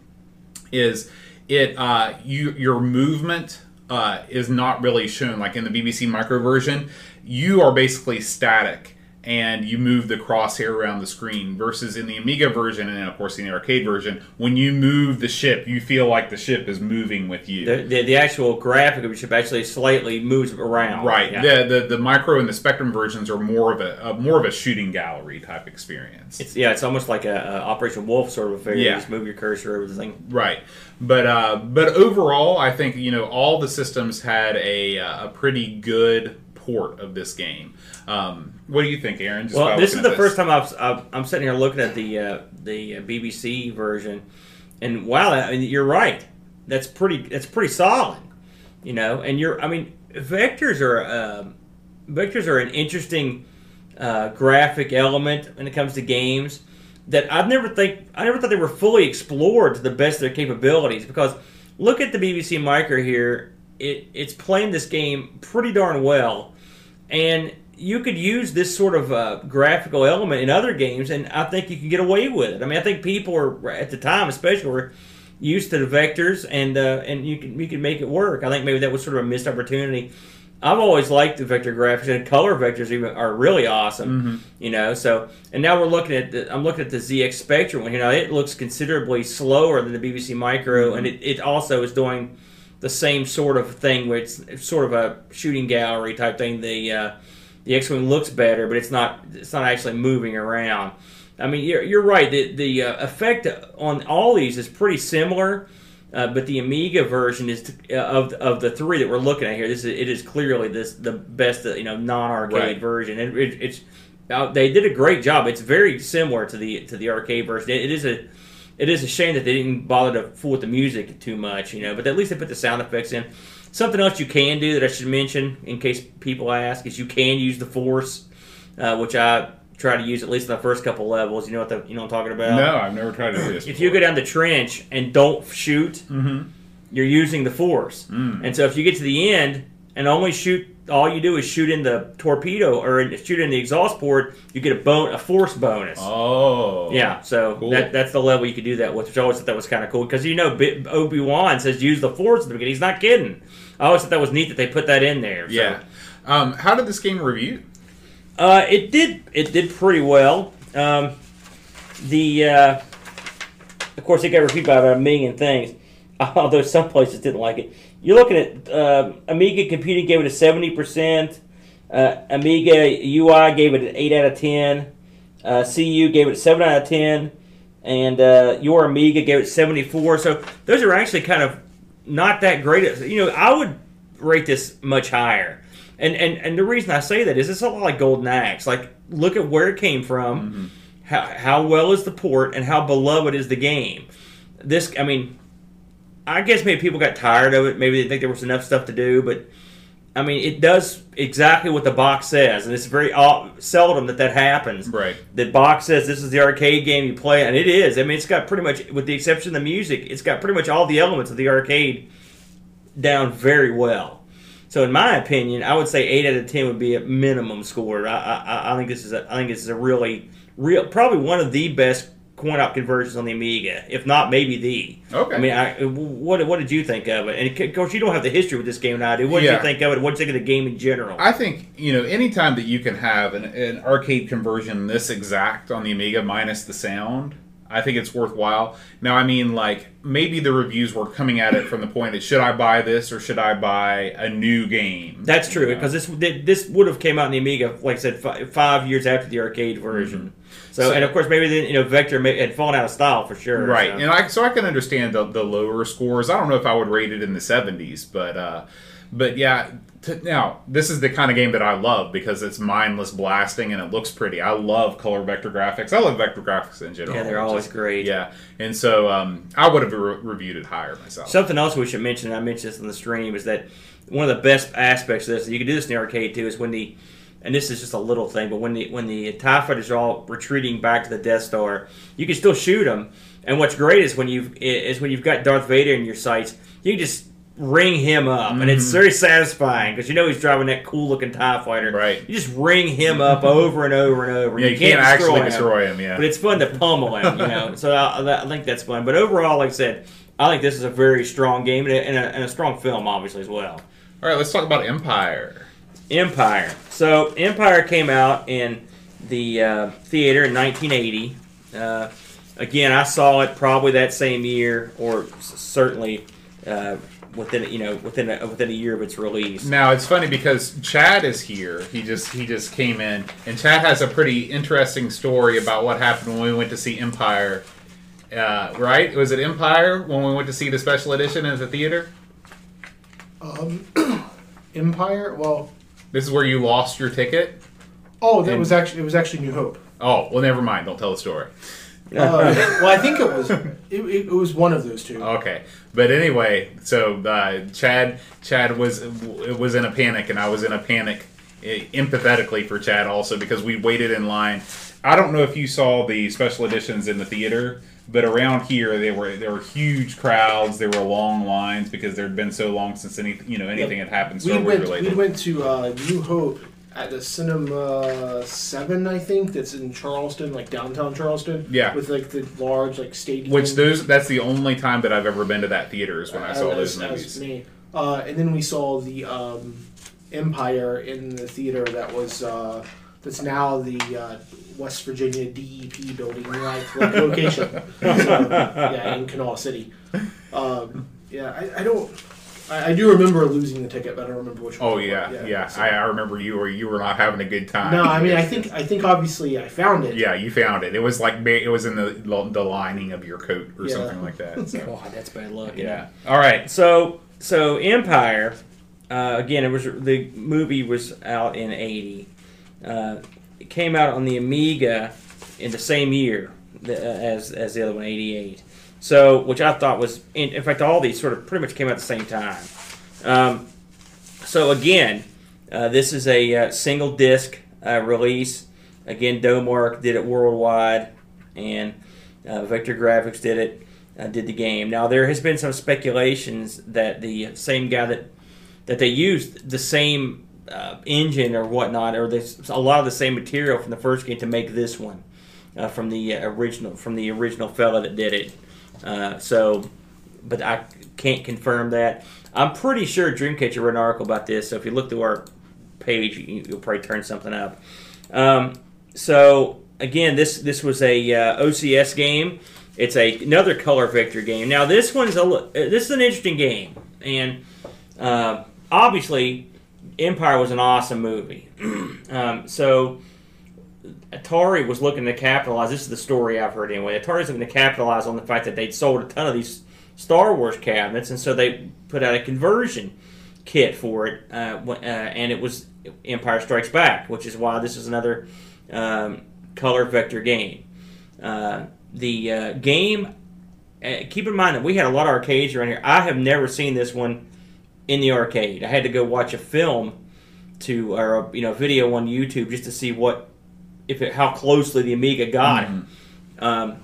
is it uh, you your movement uh, is not really shown. Like in the BBC Micro version, you are basically static and you move the crosshair around the screen versus in the Amiga version and of course in the arcade version when you move the ship you feel like the ship is moving with you. The, the, the actual graphic of the ship actually slightly moves around. Right. Yeah. the, the the micro and the spectrum versions are more of a, a more of a shooting gallery type experience. It's yeah it's almost like a, a Operation Wolf sort of affair yeah. you just move your cursor over the thing. Right. But uh, but overall I think you know all the systems had a, a pretty good port of this game um, what do you think, Aaron? Just well, this is the this? first time I've, i am sitting here looking at the uh, the BBC version, and wow, I mean, you're right. That's pretty. That's pretty solid. You know, and you're. I mean, vectors are uh, vectors are an interesting uh, graphic element when it comes to games that I've never think I never thought they were fully explored to the best of their capabilities. Because look at the BBC Micro here. It, it's playing this game pretty darn well, and you could use this sort of uh, graphical element in other games, and I think you can get away with it. I mean, I think people were at the time, especially, were used to the vectors, and uh, and you can you can make it work. I think maybe that was sort of a missed opportunity. I've always liked the vector graphics and color vectors even are really awesome. Mm-hmm. You know, so and now we're looking at the, I'm looking at the ZX Spectrum. one. You know, it looks considerably slower than the BBC Micro, Mm-hmm. and it, it also is doing the same sort of thing where it's, it's sort of a shooting gallery type thing. The uh, the X-wing looks better, but it's not it's not actually moving around. I mean, you're, you're right. The the uh, effect on all these is pretty similar. Uh, but the Amiga version is uh, of of the three that we're looking at here. This is it is clearly this the best uh, you know non arcade Right. version, and it, it's uh, they did a great job. It's very similar to the to the arcade version. It, it is a it is a shame that they didn't bother to fool with the music too much, you know. But at least they put the sound effects in. Something else you can do that I should mention in case people ask is you can use the Force, uh, which I try to use at least in the first couple levels. You know what the you know what I'm talking about? No, I've never tried to do this. if you go down the trench and don't shoot, Mhm. you're using the force. Mm. And so if you get to the end and only shoot, all you do is shoot in the torpedo or in- shoot in the exhaust port, you get a bon- a force bonus. Oh, Yeah, so Cool. that, that's the level you could do that with, which I always thought that was kind of cool because you know Obi Wan says use the force at the beginning. He's not kidding. I always thought that was neat that they put that in there. So, yeah. Um, how did this game review? Uh, it did. It did pretty well. Um, the uh, of course it got repeated by about a million things, although some places didn't like it. You're looking at uh, Amiga Computing gave it a seventy percent. Uh, Amiga UI gave it an eight out of ten. Uh, CU gave it a seven out of ten, and uh, your Amiga gave it seventy four. So those are actually kind of not that great. You know, I would rate this much higher. And, and and the reason I say that is it's a lot like Golden Axe. Like, look at where it came from, mm-hmm. how, how well is the port, and how beloved is the game. This, I mean, I guess maybe people got tired of it. Maybe they think there was enough stuff to do, but I mean, it does exactly what the box says, and it's very seldom that that happens. Right. The box says this is the arcade game you play, and it is. I mean, it's got pretty much, with the exception of the music, it's got pretty much all the elements of the arcade down very well. So, in my opinion, I would say eight out of ten would be a minimum score. I, I, I think this is a, I think this is a really, real, probably one of the best coin op conversions on the Amiga, if not maybe the. Okay. I mean, I, what what did you think of it? And of course, you don't have the history with this game, do. What did Yeah. you think of it? What did you think of the game in general? I think you know anytime that you can have an, an arcade conversion this exact on the Amiga minus the sound, I think it's worthwhile. Now, I mean, like maybe the reviews were coming at it from the point of should I buy this or should I buy a new game? That's true because this this would have came out in the Amiga, like I said, fi- five years after the arcade version. Mm-hmm. So- and of course, maybe then you know Vector may, had fallen out of style for sure. Right, so. and I so I can understand the, the lower scores. I don't know if I would rate it in the seventies, but uh, but yeah. T- now this is the kind of game that I love because it's mindless blasting and it looks pretty. I love color vector graphics. I love vector graphics in general. Yeah, they're always just- great. Yeah, and so um, I would have re- reviewed it higher myself. Something else we should mention, and I mentioned this in the stream, is that one of the best aspects of this, and you can do this in the arcade too, is when the, and this is just a little thing, but when the when the Tie fighters are all retreating back to the Death Star, you can still shoot them. And what's great is when you've is when you've got Darth Vader in your sights, you can just ring him up, and it's mm-hmm. very satisfying because you know he's driving that cool looking Tie fighter. Right. You just ring him up over and over and over. yeah, you, can't, destroy actually him destroy him. Yeah, but it's fun to pummel him, you know. so uh, I, I think that's fun. But overall, like I said, I think this is a very strong game and a, and a, and a strong film, obviously as well. all right. Let's talk about Empire. Empire. So Empire came out in the uh, theater in 1980. Uh, again, I saw it probably that same year, or s- certainly uh, within you know within a, within a year of its release. Now it's funny because Chad is here. He just he just came in, and Chad has a pretty interesting story about what happened when we went to see Empire. Uh, right? Was it Empire when we went to see the special edition at the theater? Um, Empire. Well, This is where you lost your ticket. oh, that And- was actually it was actually New Hope. Oh well, never mind. Don't tell the story. Uh, well, I think it was it, it, it was one of those two. Okay, but anyway, so uh, Chad Chad was was in a panic, and I was in a panic, eh, empathetically for Chad also because we waited in line. I don't know if you saw the special editions in the theater, but around here they were there were huge crowds. There were long lines because there had been so long since any you know anything had happened we Star Wars went related. we went to uh, New Hope at the Cinema Seven, I think, that's in Charleston, like downtown Charleston. Yeah. with like the large like stadium. which those that's the only time that I've ever been to that theater is when I saw as, those movies. me. Uh, and then we saw the um, Empire in the theater that was uh, that's now the uh, West Virginia DEP building, like, like location. so, yeah, in Kanawha City. Um, yeah, I, I don't. I, I do remember losing the ticket, but I don't remember which one. Oh it yeah, yeah. so- I, I remember you were you were not having a good time. no, I mean, I think. I think obviously I found it. Yeah, you found it. It was like it was in the the lining of your coat or Yeah. something like that. So. God, that's bad luck. isn't Yeah. it? All right. So so Empire. Uh, again, it was the movie was out in '80. Uh, it came out on the Amiga in the same year as as the other one, '88. So, which I thought was, in, in fact, all these sort of pretty much came out at the same time. Um, so again, uh, this is a uh, single disc uh, release. Again, Domark did it worldwide, and uh, Vektor Grafix did it, uh, did the game. Now there has been some speculations that the same guy that that they used the same uh, engine or whatnot, or there's a lot of the same material from the first game to make this one uh, from the uh, original from the original fella that did it. Uh, so, but I can't confirm that. I'm pretty sure Dreamcatcher wrote an article about this. So if you look through our page, you, you'll probably turn something up. Um, so again, this this was a uh, OCS game. It's a another color vector game. Now this one's a uh, this is an interesting game, and obviously Empire was an awesome movie. um, so Atari was looking to capitalize. This is the story I've heard anyway. Atari's looking to capitalize on the fact that they'd sold a ton of these Star Wars cabinets, and so they put out a conversion kit for it, uh, uh, and it was Empire Strikes Back, which is why this is another um, color vector game. Uh, the uh, game. Uh, keep in mind that we had a lot of arcades around here. I have never seen this one in the arcade. I had to go watch a film to or a, you know video on YouTube just to see what if it, how closely the Amiga got it. Um,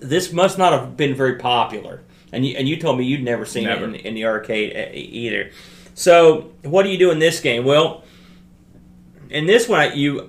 this must not have been very popular, and you, and you told me you'd never seen Never. it in, in the arcade either. So what do you do in this game? Well, in this one you.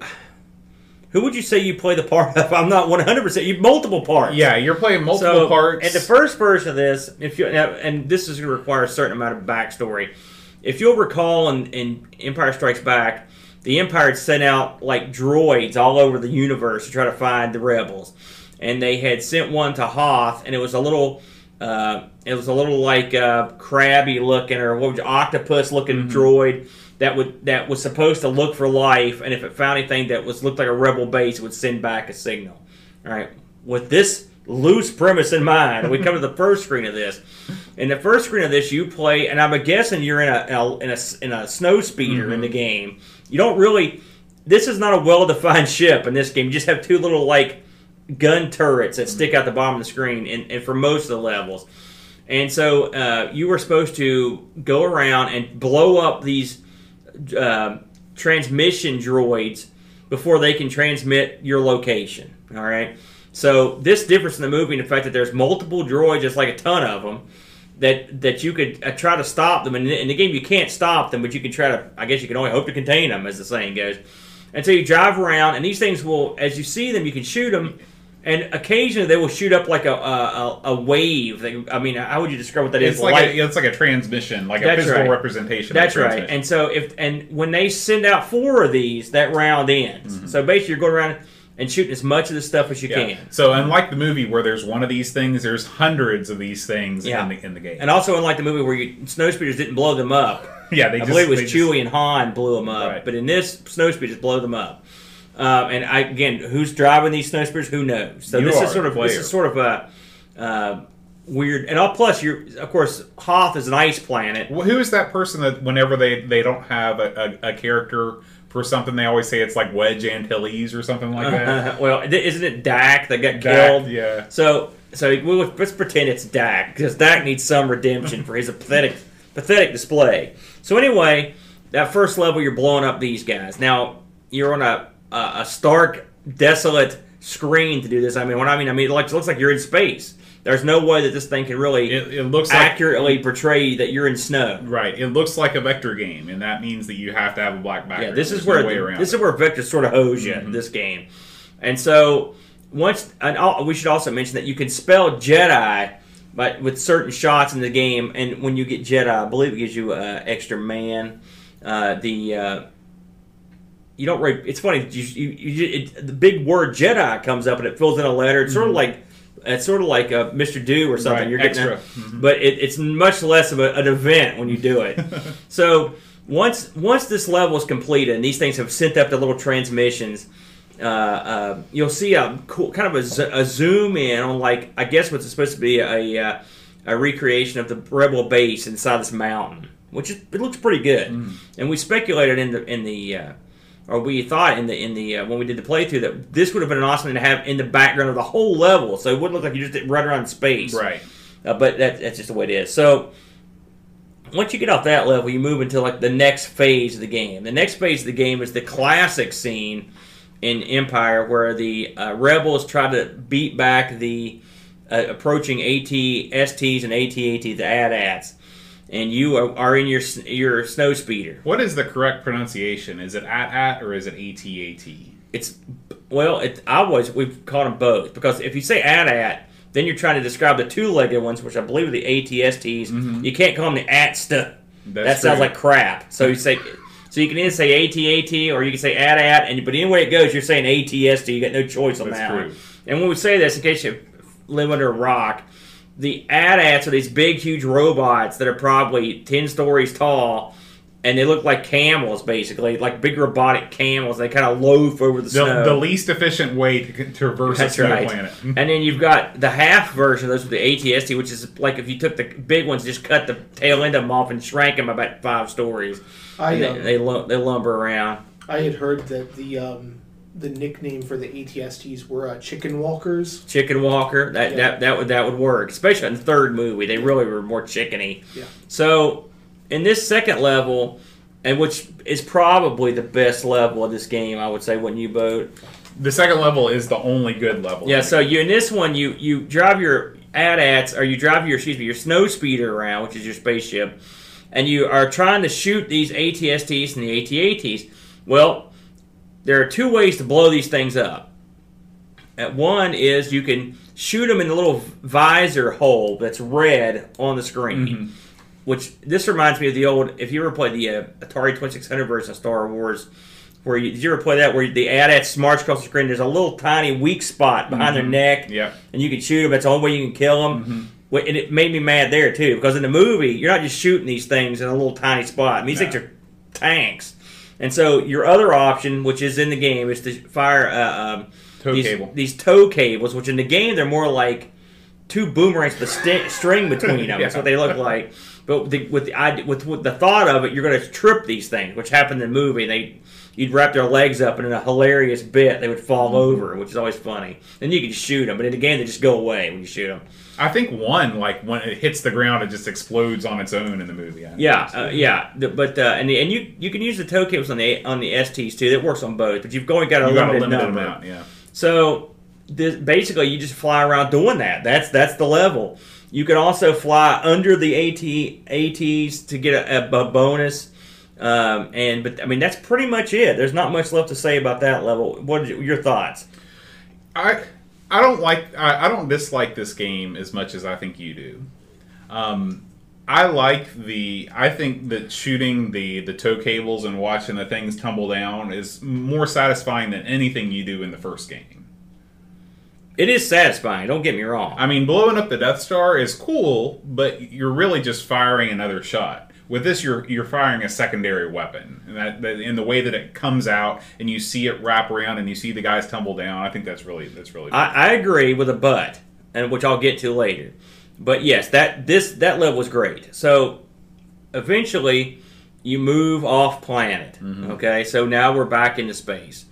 Who would you say you play the part of? I'm not 100. percent You multiple parts. Yeah, you're playing multiple So, parts. And the first version of this, if you and this is going to require a certain amount of backstory. If you'll recall, in, in Empire Strikes Back, the Empire had sent out like droids all over the universe to try to find the rebels, and they had sent one to Hoth, and it was a little. Uh, it was a little like uh, crabby looking, or what would you, octopus looking droid that would that was supposed to look for life, and if it found anything that was looked like a rebel base, it would send back a signal. All right, with this loose premise in mind, we come to the first screen of this. In the first screen of this, you play, and I'm guessing you're in a in a in a, snow speeder in the game. You don't really. This is not a well-defined ship in this game. You just have two little like gun turrets that stick out the bottom of the screen, and, and for most of the levels. And so uh, you were supposed to go around and blow up these uh, transmission droids before they can transmit your location. All right. So this difference in the movie, in the fact that there's multiple droids, just like a ton of them, that that you could uh, try to stop them. And in the game, you can't stop them, but you can try to. I guess you can only hope to contain them, as the saying goes. And so you drive around, and these things will, as you see them, you can shoot them. And occasionally they will shoot up like a a, a wave. They, I mean, how would you describe what that is? it's like Light- a, it's like a transmission, like a physical right. representation. That's of right. And so if and when they send out four of these, that round ends. Mm-hmm. So basically, you're going around and shooting as much of the stuff as you Yeah. can. So unlike the movie where there's one of these things, there's hundreds of these things Yeah. in the in the game. And also, unlike the movie where you, snow speeders didn't blow them up, yeah, they I just, believe it was just- Chewie and Han blew them up. Right. But in this, snow speeders blow them up. Um, and I, again, who's driving these snow? Who knows? So You this is sort of this is sort of a uh, weird. And all plus, you're of course Hoth is an ice planet. Well, who is that person that whenever they they don't have a, a, a character for something, they always say it's like Wedge Antilles or something like that. well, isn't it Dak that got Dak, killed? yeah. So, so we'll, let's pretend it's Dak because Dak needs some redemption for his pathetic, pathetic display. So anyway, that first level, you're blowing up these guys. Now you're on a a, a stark, desolate screen to do this. I mean, what I mean, I mean, it looks, looks like you're in space. There's no way that this thing can really It, it looks like accurately portray that you're in snow. right. It looks like a vector game, and that means that you have to have a black background. Yeah, this is There's where no this it. is where Vector sort of hose you Mhm. this game, and so once and al- we should also mention that you can spell Jedi, but with certain shots in the game, and when you get Jedi, I believe it gives you uh, extra man Uh, the uh, you don't really. It's funny. You, you, you it, the big word Jedi comes up and it fills in a letter. It's sort of like it's sort of like a Mr. Do or something. Mm-hmm. Right, You're getting extra. that- but it, it's much less of a, an event when you do it. so once once this level is completed and these things have sent up the little transmissions, uh, uh, you'll see a cool kind of a, a zoom in on like I guess what's supposed to be a uh, a recreation of the rebel base inside this mountain, which is it looks pretty good. And we speculated in the in the uh, or we thought in the in the uh, when we did the playthrough that this would have been an awesome thing to have in the background of the whole level, so it wouldn't look like you just run around space. Right. Uh, but that, that's just the way it is. So once you get off that level, you move into like the next phase of the game. The next phase of the game is the classic scene in Empire where the uh, rebels try to beat back the uh, approaching AT-STs and AT-AT, the AT-ATs. And you are, are in your your snow speeder. What is the correct pronunciation? Is it at at or is it AT-AT? It's well, it, I always we've called them both because if you say AT-AT, then you're trying to describe the two-legged ones, which I believe are the AT-STs. Mm-hmm. You can't call them the AT stuff. That sounds like crap. So you say, so you can either say AT-AT or you can say AT-AT, and but anyway it goes, you're saying AT-ST. You got no choice on That's that. true. And when we say this, in case you live under a rock, the AT-ATs are these big, huge robots that are probably ten stories tall, and they look like camels, basically, like big robotic camels. They kind of loaf over the, The, snow. the least efficient way to c- traverse a That's snow right. planet. And then you've got the half version of those with the ATST, which is like if you took the big ones, just cut the tail end of them off and shrank them about five stories. I And um, they, they, they lumber around. I had heard that the um, the nickname for the ATSTs were uh, chicken walkers. Chicken Walker, that, Yeah. that that would that would work, especially in the third movie. They really were more chickeny. Yeah. So in this second level, and which is probably the best level of this game, I would say, wouldn't you, Bo? The second level is the only good level. Yeah, so you in this one you you drive your AT-ATs or you drive your excuse me your snow speeder around, which is your spaceship, and you are trying to shoot these ATSTs and the AT-ATs. Well, there are two ways to blow these things up. One is you can shoot them in the little visor hole that's red on the screen. Mm-hmm. Which this reminds me of the old. If you ever played the uh, Atari Twenty Six Hundred version of Star Wars, where you, did you ever play that? Where the AT-ATs march across the screen. There's a little tiny weak spot behind their mm-hmm. neck, Yeah. and you can shoot them. That's the only way you can kill them. Mm-hmm. And it made me mad there too, because in the movie you're not just shooting these things in a little tiny spot. I mean, these No. things are tanks. And so your other option, which is in the game, is to fire uh, um, Tow these, cable. these tow cables, which in the game they're more like two boomerangs with a sti- string between them. That's what they look like. But the, with the idea, with, with the thought of it, you're going to trip these things, which happened in the movie. They you'd wrap their legs up, and in a hilarious bit, they would fall over, which is always funny. Then you could shoot them, but in the game they just go away when you shoot them. I think one, like when it hits the ground, it just explodes on its own in the movie. Yeah, uh, yeah, The- but uh, and and you you can use the tow cables on the on the STs too. That works on both, but you've only got a you got a limited, limited number. amount. Yeah. So this, basically, you just fly around doing that. That's that's the level. You can also fly under the AT ATs to get a, a, bonus. Um, and but I mean that's pretty much it. There's not much left to say about that level. What are your thoughts? I I don't like I, I don't dislike this game as much as I think you do. Um, I like the I think that shooting the the tow cables and watching the things tumble down is more satisfying than anything you do in the first game. It is satisfying. Don't get me wrong. I mean, blowing up the Death Star is cool, but you're really just firing another shot. With this, you're you're firing a secondary weapon, and that, that in the way that it comes out, and you see it wrap around, and you see the guys tumble down. I think that's really that's really. I, I agree with a but, and which I'll get to later. But yes, that this that level was great. So eventually, you move off planet. Mm-hmm. Okay, so now we're back into space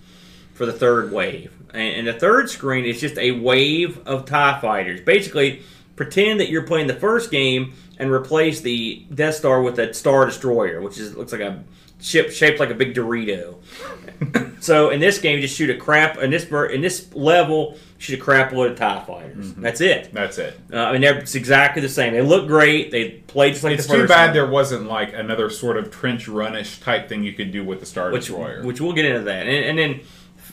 for the third wave, and, and the third screen is just a wave of Tie fighters. Basically, pretend that you're playing the first game and replace the Death Star with a Star Destroyer, which is looks like a ship shaped like a big Dorito. So in this game, you just shoot a crap. In this in this level, you shoot a crap load of Tie fighters. That's it. that's it. Uh, I mean, they're it's exactly the same. They look great. They play just like It's the too bad one, there wasn't like another sort of trench runish type thing you could do with the Star which Destroyer. which we'll get into that. And, and then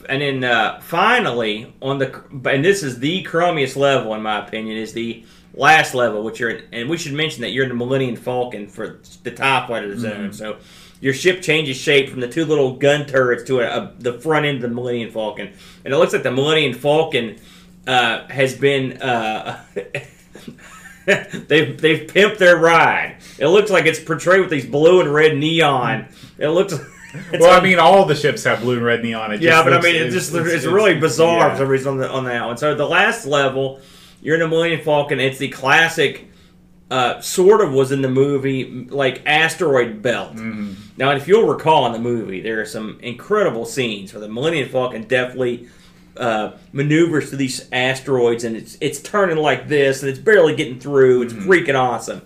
and then uh, finally on the and this is the crummiest level in my opinion is the last level, which you're in, and we should mention that you're in the Millennium Falcon for the top part of the zone. So your ship changes shape from the two little gun turrets to a, a, the front end of the Millennium Falcon, and it looks like the Millennium Falcon uh, has been. Uh, they've they've pimped their ride. It looks like it's portrayed with these blue and red neon. It looks. It's well, I mean, all the ships have blue and red neon. It yeah, just but I mean, it's just it's, really bizarre yeah. for some reason on, the, on that one. So the last level, you're in a Millennium Falcon. It's the classic, uh, sort of was in the movie like asteroid belt. Mm-hmm. Now, if you'll recall in the movie, there are some incredible scenes where the Millennium Falcon definitely uh, maneuvers through these asteroids, and it's it's turning like this, and it's barely getting through. It's Mm-hmm. freaking awesome.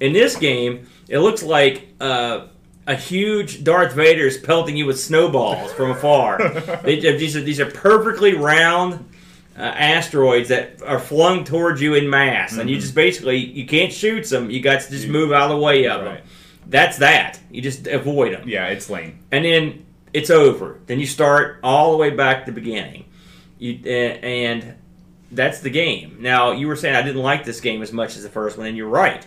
In this game, it looks like uh, a huge Darth Vader is pelting you with snowballs from afar. they, these are these are perfectly round uh, asteroids that are flung towards you in mass, and you just basically you can't shoot them. You got to just move out of the way of Right. them. That's that. You just avoid them Yeah, it's lame. and then it's over. Then you start all the way back to the beginning. You uh, and that's the game. Now you were saying I didn't like this game as much as the first one, and you're right.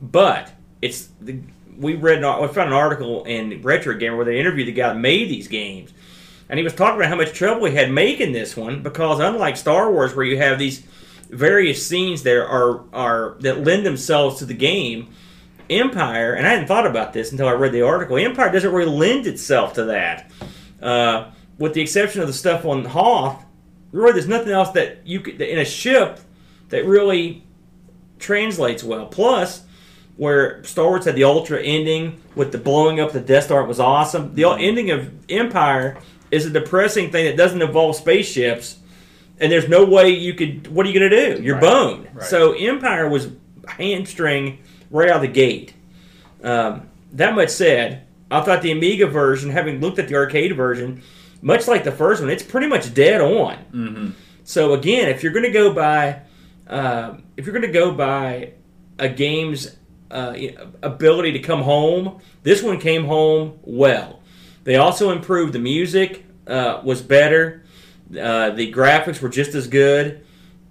But it's the, we read an, we found an article in Retro Gamer where they interviewed the guy that made these games, and he was talking about how much trouble he had making this one because unlike Star Wars, where you have these various scenes that are are that lend themselves to the game. Empire, and I hadn't thought about this until I read the article. Empire doesn't really lend itself to that, uh, with the exception of the stuff on Hoth. Really, there's nothing else that you could in a ship that really translates well. Plus, where Star Wars had the Ultra ending with the blowing up the Death Star, it was awesome. The ending of Empire is a depressing thing that doesn't involve spaceships, and there's no way you could. What are you going to do? You're Right, boned. right. So Empire was hamstring right out of the gate. Um, that much said, I thought the Amiga version, having looked at the arcade version, much like the first one, it's pretty much dead on. Mm-hmm. So again, if you're going to go by, uh, if you're going to go by a game's uh, ability to come home, this one came home well. They also improved the music uh, was better, uh, the graphics were just as good,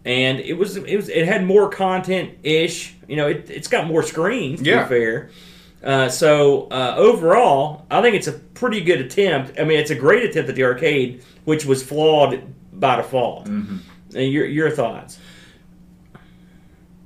and it was it was it had more content ish. You know, it, it's got more screens. To Yeah. be fair. Uh, so uh, overall, I think it's a pretty good attempt. I mean, it's a great attempt at the arcade, which was flawed by default. Mm-hmm. And your your thoughts?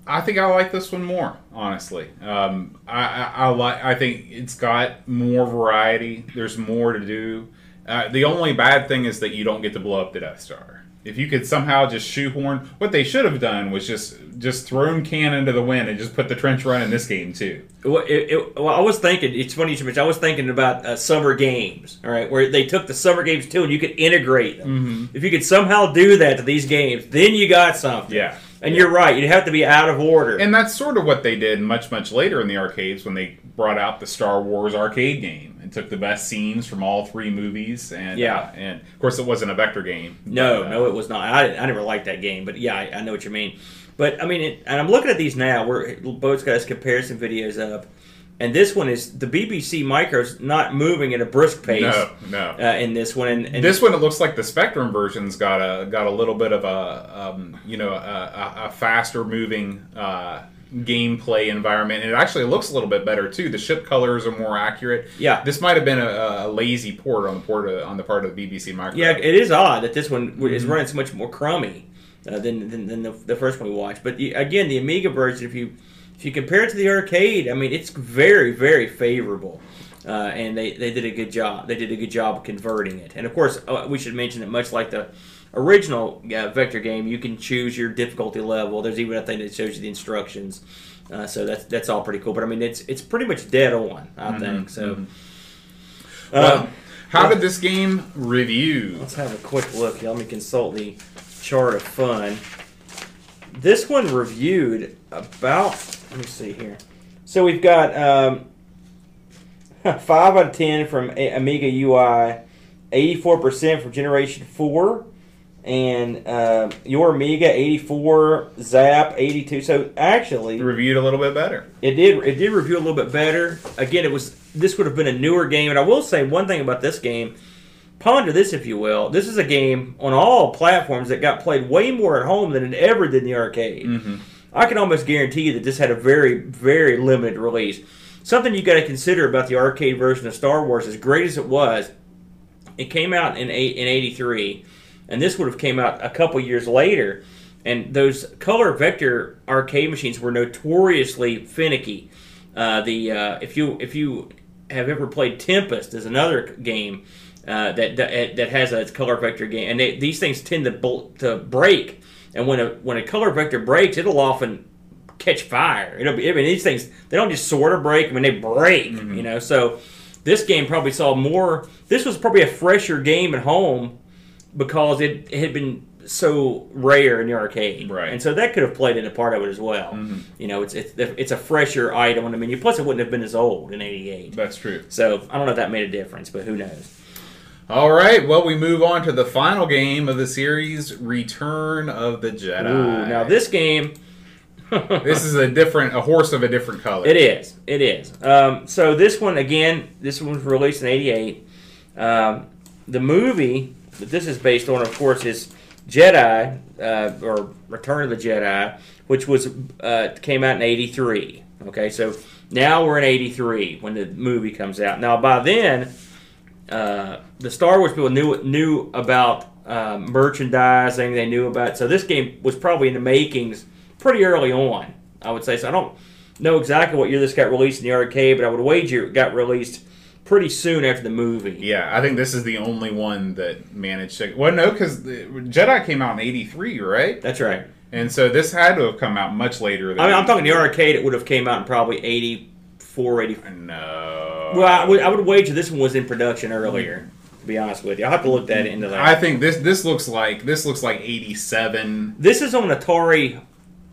I think I like this one more, honestly. Um, I, I, I like. I think it's got more variety. There's more to do. Uh, the only bad thing is that you don't get to blow up the Death Star. If you could somehow just shoehorn, what they should have done was just just thrown canon to the wind and just put the trench run in this game too. Well, it, it, well, I was thinking. It's funny too mention. I was thinking about uh, summer games. All right, where they took the summer games too, and you could integrate them. If you could somehow do that to these games, then you got something. Yeah. And you're right. You'd have to be out of order. And that's sort of what they did much, much later in the arcades when they brought out the Star Wars arcade game and took the best scenes from all three movies. And Yeah. uh, and of course it wasn't a vector game. No, but, uh, no, it was not. I, I never liked that game, but yeah, I, I know what you mean. But I mean, it, and I'm looking at these now. We're both got his comparison videos up, and this one is the BBC Micro's not moving at a brisk pace. No, no. Uh, in this one, and, and this one it looks like the Spectrum version's got a got a little bit of a um, you know a, a, a faster moving uh, gameplay environment, and it actually looks a little bit better too. The ship colors are more accurate. Yeah. this might have been a, a lazy port on the port of, on the part of the BBC Micro. Yeah, it is odd that this one is Mm-hmm. running so much more crummy uh, than, than, than the, the first one we watched. But the, again, the Amiga version, if you if you compare it to the arcade, I mean, it's very very favorable, uh, and they, they did a good job. They did a good job converting it. And of course, uh, we should mention that much like the original uh, Vector game, you can choose your difficulty level. There's even a thing that shows you the instructions. Uh, so that's that's all pretty cool. But I mean, it's it's pretty much dead on. I Mm-hmm. think so. Well, Um, how did this game review? Let's have a quick look. Let me consult the chart of fun. This one reviewed about. Let me see here. So we've got um, five out of ten from A- Amiga UI, eighty-four percent from Generation Four, and uh, your Amiga eighty-four, Zzap eighty-two. So actually, Reviewed a little bit better. it did. It did review a little bit better. Again, it was. This would have been a newer game, and I will say one thing about this game. ponder this, if you will. This is a game on all platforms that got played way more at home than it ever did in the arcade. Mm-hmm. I can almost guarantee you that this had a very, very limited release. Something you got to consider about the arcade version of Star Wars, as great as it was, it came out in in '83, and this would have came out a couple years later. And those color vector arcade machines were notoriously finicky. Uh, the uh, if you if you have ever played Tempest, is another game uh, that, that that has a color vector game, and they, these things tend to bl- to break. And when a when a color vector breaks, it'll often catch fire. It'll be. I mean, these things they don't just sort of break. I mean, they break. Mm-hmm. You know, so this game probably saw more. This was probably a fresher game at home because it, it had been so rare in the arcade, Right. And so that could have played into part of it as well. Mm-hmm. You know, it's it's it's a fresher item. I mean, plus it wouldn't have been as old in '88. That's true. So I don't know if that made a difference, but who knows? All right. Well, we move on to the final game of the series, Return of the Jedi. Ooh, now this game. this is a different, a horse of a different color. It is. It is. Um, so this one again. This one was released in '88. Um, the movie that this is based on, of course, is Jedi uh, or Return of the Jedi, which was uh, came out in '83. Okay, so now we're in '83 when the movie comes out. Now by then, uh, the Star Wars people knew knew about uh, merchandising. They knew about so this game was probably in the makings pretty early on. I would say so. I don't know exactly what year this got released in the arcade, but I would wager it got released pretty soon after the movie. Yeah, I think this is the only one that managed to. Well, no, because Jedi came out in '83, right? That's right. And so this had to have come out much later. Than I mean, I'm talking the arcade. It would have came out in probably 84, 85. No. Well, I would, I would wager this one was in production earlier. To be honest with you, I'll have to look that into that. I think this this looks like this looks like '87. This is on Atari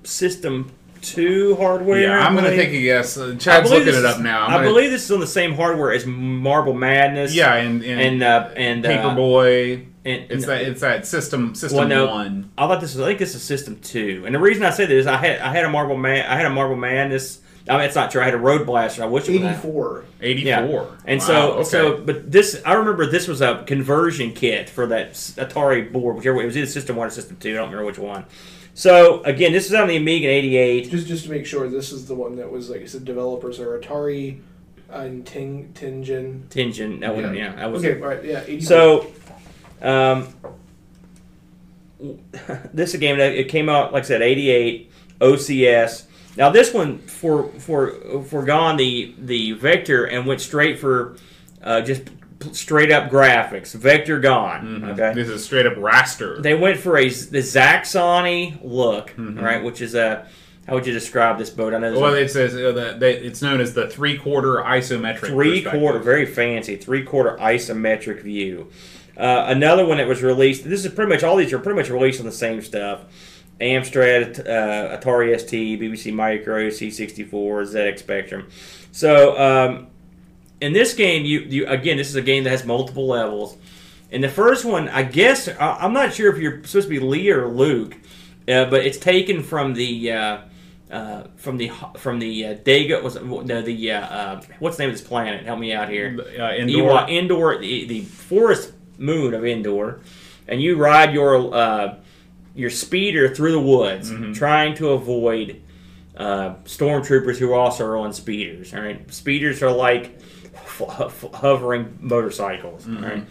System 2 hardware. Yeah, I'm going to take a guess. Uh, Chad's looking it up now. I'm I gonna- believe this is on the same hardware as Marble Madness. Yeah, and and, and uh, and uh, Paperboy. and, it's that it's that system system Well, no. one. I thought this was. I think this is System Two, and the reason I say this is I had I had a Marble Man. I had a Marble Madness. I mean, it's not true. I had a Road Blaster. I wish it was that. 84. 84. Yeah. And Wow, so, okay. so, but this, I remember this was a conversion kit for that Atari board, whichever way. It was either System 1 or System 2. I don't remember which one. So, again, this is on the Amiga in 88. Just just to make sure, this is the one that was like I said. Developers are Atari and Ting Tengen. Tension. That was, Yeah. yeah, that was Okay, all right, yeah. 84. So, um, this game that it came out like I said, eighty eight OCS. Now this one for for forgone the the vector and went straight for uh, just straight up graphics. Vector gone. Okay. This is straight up raster. They went for a the Zaxxon look, right? Which is a how would you describe this boat? I know well, it says uh, they, it's known as the three quarter isometric. three quarter, very fancy, three quarter isometric view. Uh, another one that was released. This is pretty much all these are pretty much released on the same stuff. Amstrad, uh, Atari ST, BBC Micro, C64, ZX Spectrum. So um, in this game, you you again, this is a game that has multiple levels. And the first one, I guess I- I'm not sure if you're supposed to be Lee or Luke, uh, but it's taken from the uh, uh, from the from the uh, Dago was no the uh, uh, what's the name of this planet? Help me out here. Uh, Endor. Ewa, Endor, the, the forest moon of Endor, and you ride your uh, your speeder through the woods, trying to avoid uh, stormtroopers who also are on speeders. All right, speeders are like f- f- hovering motorcycles. all right.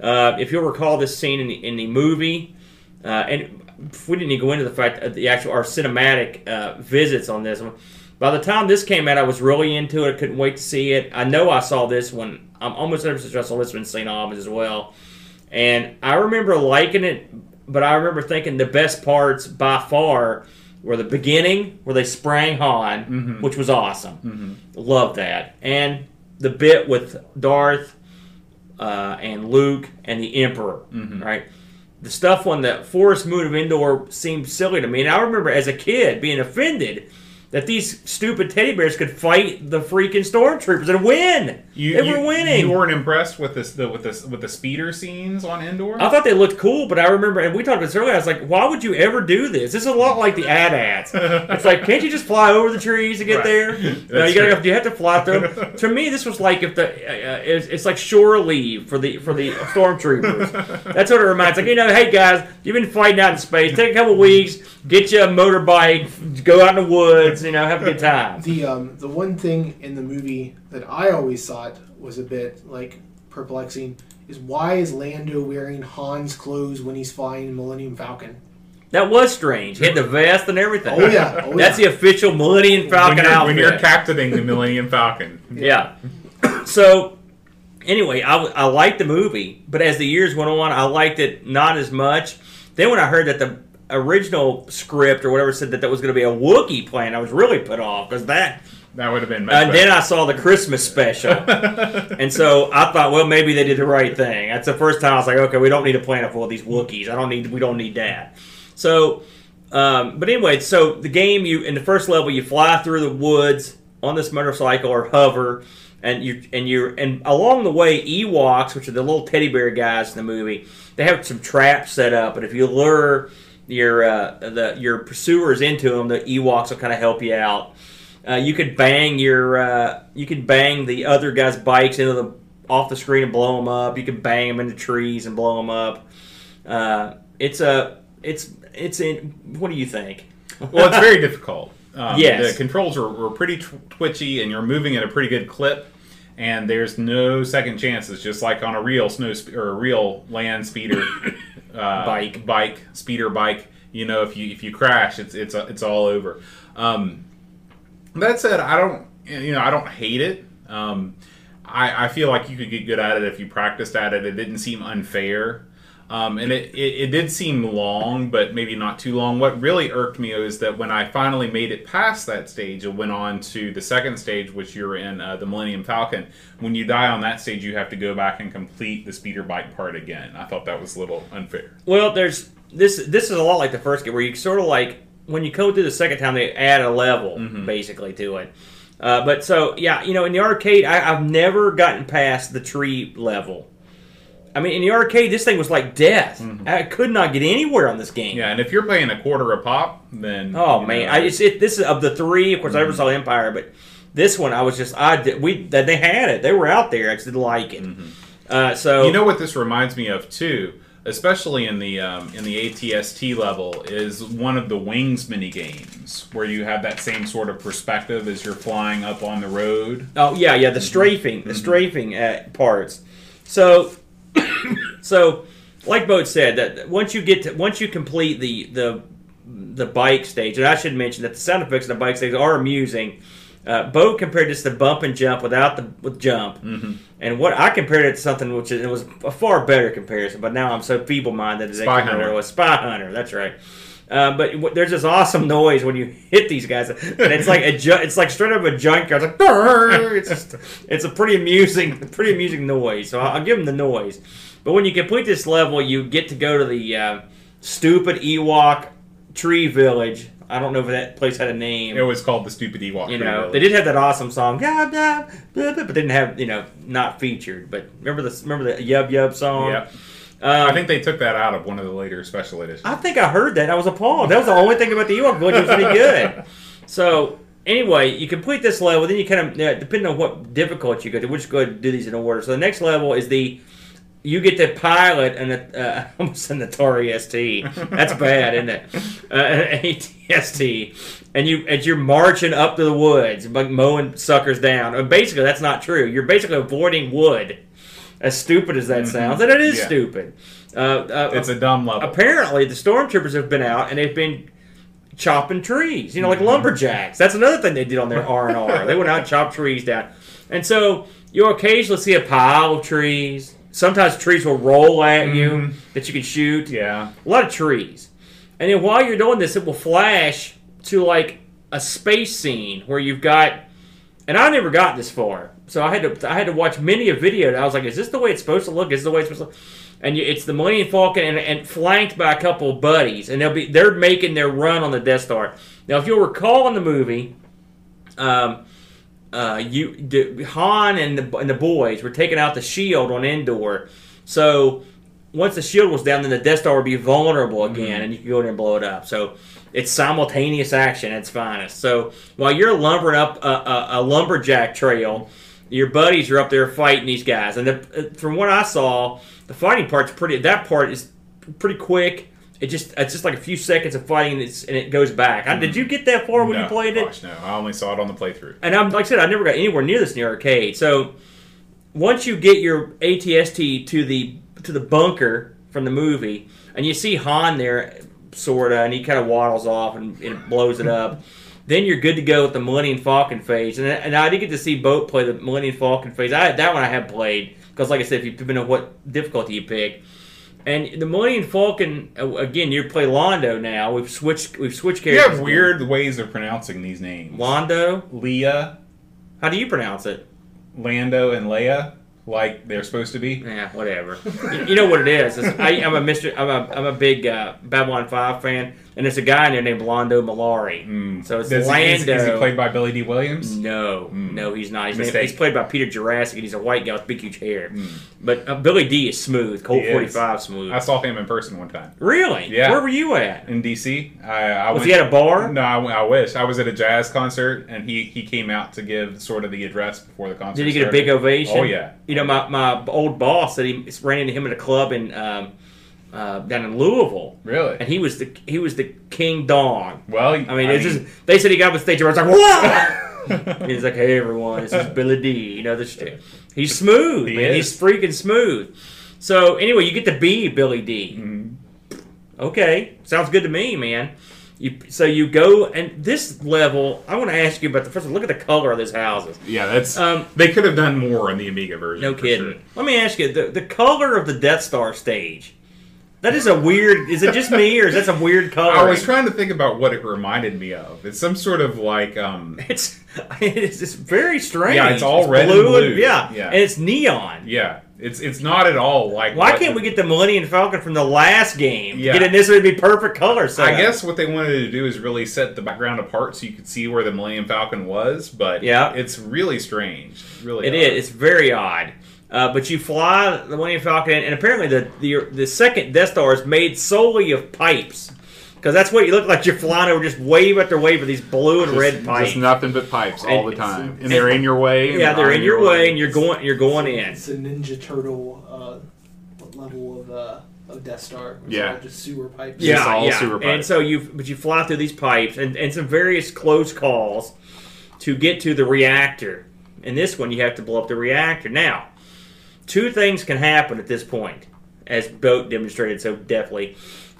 Uh, if you'll recall this scene in the, in the movie, uh, and we didn't even go into the fact of the actual our cinematic uh, visits on this one. By the time this came out, I was really into it. I couldn't wait to see it. I know I saw this one. I'm almost 100% sure I saw this one in St. Albans as well. And I remember liking it, but I remember thinking the best parts by far were the beginning where they sprang Han, mm-hmm. which was awesome. Mm-hmm. Love that. And the bit with Darth uh, and Luke and the Emperor, mm-hmm. right? The stuff on the Forest Moon of Endor seemed silly to me. And I remember as a kid being offended that these stupid teddy bears could fight the freaking stormtroopers and win. You, they you- were winning. You weren't impressed with this the, with this with the speeder scenes on Endor. I thought they looked cool, but I remember, and we talked about this earlier. I was like, "Why would you ever do this? This is a lot like the AT-ATs. It's like, can't you just fly over the trees to get Right. there? No, you gotta, true. you have to fly through. 'em. to me, this was like if the uh, it's, it's like shore leave for the for the stormtroopers. That's what it reminds. Like you know, hey guys, you've been fighting out in space. Take a couple weeks, get you a motorbike, go out in the woods. You know, have a good time. The um, the one thing in the movie that I always thought was a bit like perplexing is why is Lando wearing Han's clothes when he's flying Millennium Falcon? That was strange. He had the vest and everything. Oh yeah, oh, That's yeah. the official Millennium Falcon when outfit. when you're captaining the Millennium Falcon. Yeah. So, anyway, I, I liked the movie, but as the years went on, I liked it not as much. Then when I heard that the original script or whatever said that that was going to be a Wookiee plane, I was really put off because that. That would have been. And then. I saw the Christmas special, and so I thought, well, maybe they did the right thing. That's the first time I was like, okay, we don't need a planet full of these Wookiees. I don't need. We don't need that. So, um, but anyway, so the game you in the first level you fly through the woods on this motorcycle or hover, and you and you and along the way Ewoks, which are the little teddy bear guys in the movie, they have some traps set up, and if you lure your uh, the your pursuers into them, the Ewoks will kind of help you out. Uh, you could bang your uh, you could bang the other guys' bikes into the off the screen and blow them up. You could bang them into trees and blow them up. Uh, it's a it's it's in. What do you think? well, it's very difficult. Um, Yes. the controls are, were pretty tw- twitchy, and you're moving at a pretty good clip. And there's no second chances, just like on a real snow or a real land speeder uh, Bike. bike, speeder bike. You know, if you if you crash, it's it's it's all over. Um, that said, I don't you know I don't hate it. Um, I, I feel like you could get good at it if you practiced at it. It didn't seem unfair. Um, and it, it, it did seem long, but maybe not too long. What really irked me is that when I finally made it past that stage and went on to the second stage, which you're in uh, the Millennium Falcon, when you die on that stage, you have to go back and complete the speeder bike part again. I thought that was a little unfair. Well, there's this. This is a lot like the first game, where you sort of like when you go through the second time, they add a level basically to it. Uh, but so yeah, you know, in the arcade, I, I've never gotten past the tree level. I mean, in the arcade, this thing was like death. I could not get anywhere on this game. Yeah, and if you're paying a quarter a pop, then Oh man, know, I just it, this is of the three. Of course, I never saw Empire, but this one I was just I did, we that they had it. They were out there. I just didn't like it. Uh, so You know what this reminds me of too, especially in the um, in the ATST level, is one of the Wings mini games where you have that same sort of perspective as you're flying up on the road. Oh yeah, yeah, the strafing, the strafing uh, parts. So, so like Bo said, that once you get to once you complete the the the bike stage, and I should mention that the sound effects in the bike stage are amusing. Uh, Bo compared this to bump and jump without the with jump, and what I compared it to something which is, it was a far better comparison. But now I'm so feeble minded that Spy Hunter. remember what Spy Hunter. That's right. Uh, but w- there's this awesome noise when you hit these guys, and it's like a ju- it's like straight up a junkyard. It's like it's just, it's a pretty amusing, pretty amusing noise. So I'll, I'll give them the noise. But when you complete this level, you get to go to the uh, stupid Ewok tree village. I don't know if that place had a name. It was called the Stupid Ewok. you know, Village. they did have that awesome song, "Yub Yub," but didn't have you know not featured. But remember the remember the Yub Yub song? Yep. Um, I think they took that out of one of the later special editions. I think I heard that. I was appalled. That was the only thing about the Ewok village that was any good. So anyway, you complete this level, then you kind of uh, depending on what difficult you go to. We'll just go ahead and do these in order. So the next level is the you get to pilot an uh, almost an Atari ST. That's bad, isn't it? Uh, an ATST, and you as you're marching up to the woods, like mowing suckers down. And basically, that's not true. You're basically avoiding wood. As stupid as that sounds, and it is Yeah. stupid. Uh, uh, it's a dumb level. apparently the stormtroopers have been out and they've been chopping trees you know like lumberjacks. That's another thing they did on their r&r they went out and chopped trees down. And so you'll occasionally see a pile of trees. Sometimes trees will roll at you that you can shoot. Yeah. a lot of trees. And then while you're doing this it will flash to like a space scene where you've got and I never got this far, so I had to I had to watch many a video. And I was like, "Is this the way it's supposed to look? Is this the way it's supposed to?" look? And you, it's the Millennium Falcon and, and flanked by a couple of buddies, and they'll be they're making their run on the Death Star. Now, if you'll recall in the movie, um, uh, you the, Han and the and the boys were taking out the shield on Endor, so once the shield was down, then the Death Star would be vulnerable again, and you could go in there and blow it up. So it's simultaneous action at its finest. So while you're lumbering up a, a, a lumberjack trail, your buddies are up there fighting these guys, and the, from what I saw, the fighting part's pretty. That part is pretty quick. It just it's just like a few seconds of fighting, and, it's, and it goes back. I, did mm-hmm. you get that far when No, you played it? gosh, no, I only saw it on the playthrough. and I'm like I said, I never got anywhere near this in the arcade. So once you get your ATST to the to the bunker from the movie, and you see Han there, sorta, and he kind of waddles off and, and it blows it up. Then you're good to go with the Millennium Falcon phase, and, and I did get to see Bo play the Millennium Falcon phase. I, that one I have played because, like I said, if you depending on what difficulty you pick, and the Millennium Falcon again, you play Londo now. We've switched. We've switched characters. You have weird ways of pronouncing these names. Londo. Leah, How do you pronounce it? Lando, and Leia, like they're supposed to be. Yeah, whatever. you, you know what it is? It's- I, I'm a Mr. I'm a I'm a big uh, Babylon Five fan, and there's a guy in there named Londo Mollari. Mm. So it's is, Lando. is he played by Billy Dee Williams? no, Mm. no, he's not. He's, Mistake. he's played by Peter Jurasik, and he's a white guy with big, huge hair. Mm. But uh, Billy D is smooth. Colt He is. 45 smooth. I saw him in person one time really? Yeah. Where were you at? in D.C. I, I Was went, he at a bar? No, I, I wish I was at a jazz concert, and he he came out to give sort of the address before the concert. Did he get a big ovation? Oh yeah. You know, my, my old boss said he ran into him at a club in um, uh, down in Louisville, Really? and he was the he was the king dong. well, I mean, it's just they said he got up on stage and I was like, "Whoa!" He's like, "Hey, everyone, this is Billy Dee." You know this. He's smooth, He man. is. He's freaking smooth. So anyway, you get to be Billy Dee. Mhm. Okay, sounds good to me, man. You so you go and this level. I want to ask you about the first. One, look at the color of these houses. yeah, that's Um, they could have done more in the Amiga version. no kidding. sure. Let me ask you the the color of the Death Star stage. That is a weird. Is it just me or is that some weird color? I was trying to think about what it reminded me of. It's some sort of like um It's it's, it's very strange. Yeah, it's all red blue and blue. yeah, Yeah. and it's neon. yeah, it's it's not at all like Why can't we get the Millennium Falcon from the last game? Yeah. Get it this would be perfect color. So I guess what they wanted to do is really set the background apart so you could see where the Millennium Falcon was, but Yeah. it's really strange. Really, it odd. is. It's very odd. Uh, but you fly the Millennium Falcon, and apparently the the the second Death Star is made solely of pipes. Because that's what you look like. You're flying over just wave after wave of these blue and red pipes. Just nothing but pipes all And- the time, and they're in your way. and yeah, they're on in your way, and you're going. You're going in. It's a Ninja Turtle uh, level of uh, of Death Star. Yeah. just sewer pipes. Yeah. Yeah, all yeah. sewer pipes. And so you, but you fly through these pipes and, and some various close calls to get to the reactor. In this one, you have to blow up the reactor. Now, two things can happen at this point, as Bo demonstrated so deftly.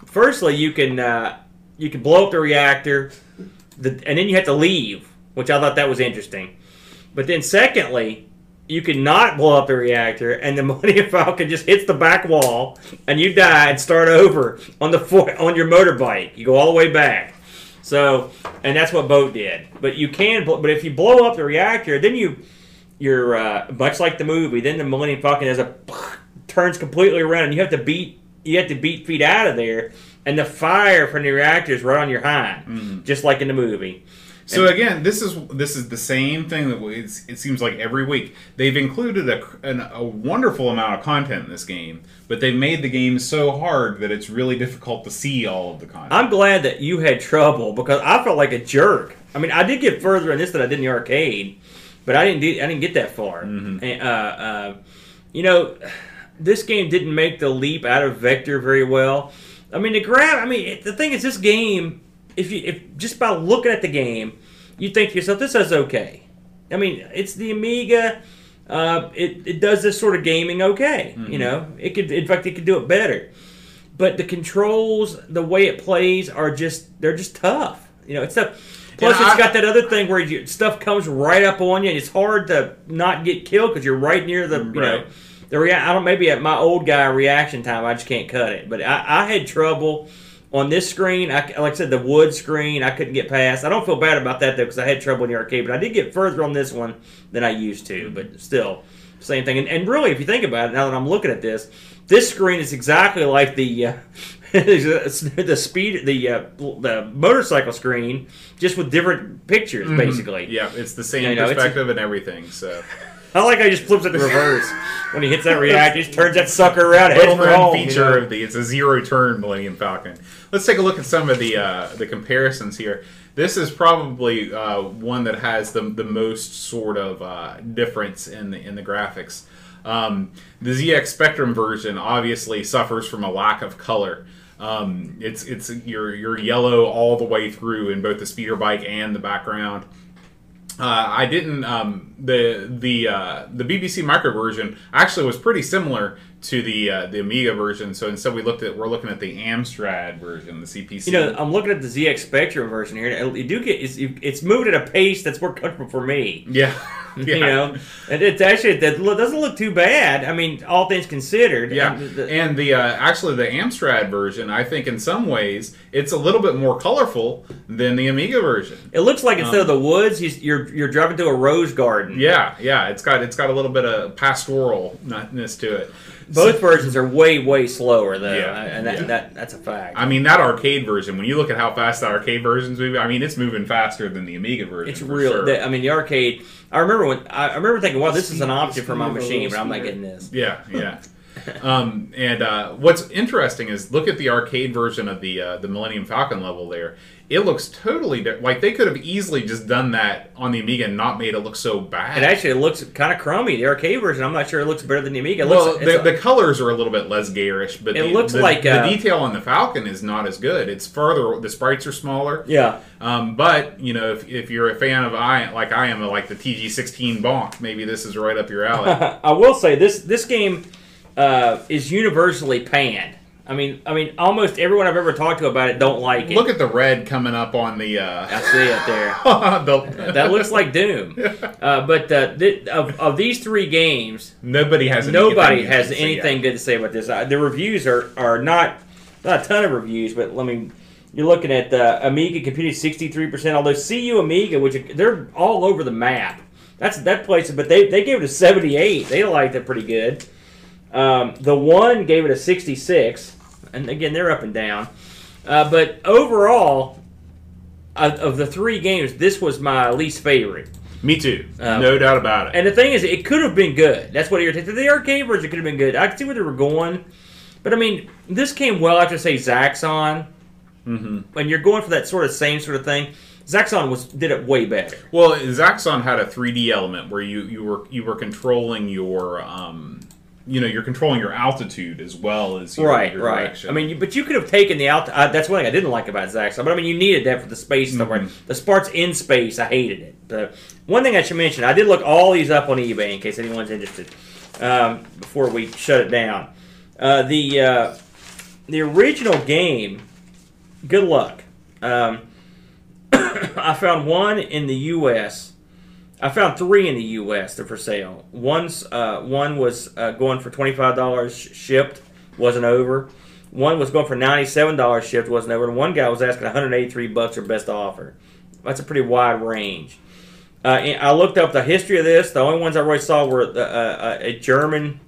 Firstly, you can uh, you can blow up the reactor, the, and then you have to leave, which I thought that was interesting. But then, secondly, you can not blow up the reactor, and the Millennium Falcon just hits the back wall, and you die and start over on the fo- on your motorbike. You go all the way back. So, and that's what Bo did. But you can, but if you blow up the reactor, then you you're uh, much like the movie. Then the Millennium Falcon has a turns completely around, and you have to beat you have to beat feet out of there, and the fire from the reactor is right on your hind, just like in the movie. So again, this is this is the same thing that we, it's, it seems like every week they've included a, an, a wonderful amount of content in this game, but they've made the game so hard that it's really difficult to see all of the content. I'm glad that you had trouble because I felt like a jerk. I mean, I did get further in this than I did in the arcade, but I didn't. Do, I didn't get that far. And, uh, uh, you know, this game didn't make the leap out of Vector very well. I mean, the grab. I mean, it, the thing is, this game. If you if just by looking at the game, you think to yourself, this is okay. I mean, it's the Amiga. Uh, it, it does this sort of gaming okay. You know, it could in fact it could do it better but the controls, the way it plays, are just they're just tough. You know, it's tough. Plus, And it's I- got that other thing where you, stuff comes right up on you, and it's hard to not get killed because you're right near the you know Right. the rea- I don't maybe at my old guy reaction time, I just can't cut it. But I, I had trouble on this screen. I, like I said, the wood screen, I couldn't get past. I don't feel bad about that though because I had trouble in the arcade, but I did get further on this one than I used to. But still, same thing. And, and really, if you think about it, now that I'm looking at this, this screen is exactly like the uh, the speed, the uh, the motorcycle screen, just with different pictures, basically. Mm-hmm. Yeah, it's the same You know, it's a- perspective and everything. So I like how he just flips it in reverse when he hits that react. He just turns that sucker around. for home, you feature know? of the it's a zero turn Millennium Falcon. Let's take a look at some of the uh, the comparisons here. This is probably uh, one that has the the most sort of uh, difference in the in the graphics. Um, the ZX Spectrum version obviously suffers from a lack of color. Um, it's it's you're you're yellow all the way through in both the speeder bike and the background. Uh, I didn't. Um, the the uh, the BBC Micro version actually was pretty similar to the uh, the Amiga version. So instead, we looked at we're looking at the Amstrad version, the CPC. You know, I'm looking at the ZX Spectrum version here. and You do get it's, it's moving at a pace that's more comfortable for me. yeah, yeah. You know, and it's actually that doesn't look too bad. I mean, all things considered. Yeah, And the- and the uh, actually the Amstrad version, I think in some ways it's a little bit more colorful than the Amiga version. it looks like instead of the woods, you- you're you're driving through a rose garden. Yeah, yeah, it's got it's got a little bit of pastoralness to it. Both versions are way way slower though, Yeah, and that, yeah. that that's a fact. I mean, that arcade version. When you look at how fast that arcade version's moving, I mean, it's moving faster than the Amiga version. It's real. sure. the- I mean, the arcade. I remember when I, I remember thinking, "Wow, this is an option for my speed of a machine," but I'm not getting this. Yeah, yeah. um, and uh, what's interesting is look at the arcade version of the uh, the Millennium Falcon level there. It looks totally di- like they could have easily just done that on the Amiga and not made it look so bad. It actually looks kind of crummy. The arcade version, I'm not sure it looks better than the Amiga. It well, looks, the, the colors are a little bit less garish, but It the, looks the- like, the uh, detail on the Falcon is not as good. It's further. The sprites are smaller. yeah. Um, but you know, if, if you're a fan of I like I am, like the TG16 Bonk, maybe this is right up your alley. I will say this this game uh, is universally panned. I mean, I mean, almost everyone I've ever talked to about it don't like it. Look at the red coming up on the. I Uh, see it there. the That looks like Doom. Uh, but uh, th- of, of these three games, nobody has. nobody anything has anything yet. good to say about this. Uh, the reviews are, are not not a ton of reviews, but let me. You're looking at uh, Amiga Computing 63 percent. Although CU Amiga, which they're all over the map. That's that place, but they they gave it a 78. They liked it pretty good. Um, the one gave it a 66, and again they're up and down. Uh, but overall, of, of the three games, this was my least favorite. Me too. Um, no doubt about it. And the thing is, it could have been good. That's what irritated. The arcade version could have been good. I could see where they were going, but I mean, this came well after say Zaxxon. Mm-hmm. When you're going for that sort of same sort of thing, Zaxxon was did it way better. well, Zaxxon had a 3D element where you, you were you were controlling your um, you know you're controlling your altitude as well as your, right, your right. direction. I mean, you, but you could have taken the out. Uh, that's one thing I didn't like about Zaxxon. But I mean, you needed that for the space stuff. Mm-hmm. The parts in space, I hated it. But one thing I should mention, I did look all these up on eBay in case anyone's interested. Um, before we shut it down, uh, the uh, the original game. Good luck. Um, I found one in the U.S. I found three in the U.S. that are for sale. One's uh, one was uh, going for twenty five dollars shipped, wasn't over. One was going for ninety seven dollars shipped, wasn't over. And one guy was asking one hundred eighty three bucks or best offer. That's a pretty wide range. Uh, I looked up the history of this. The only ones I really saw were the, uh, a German,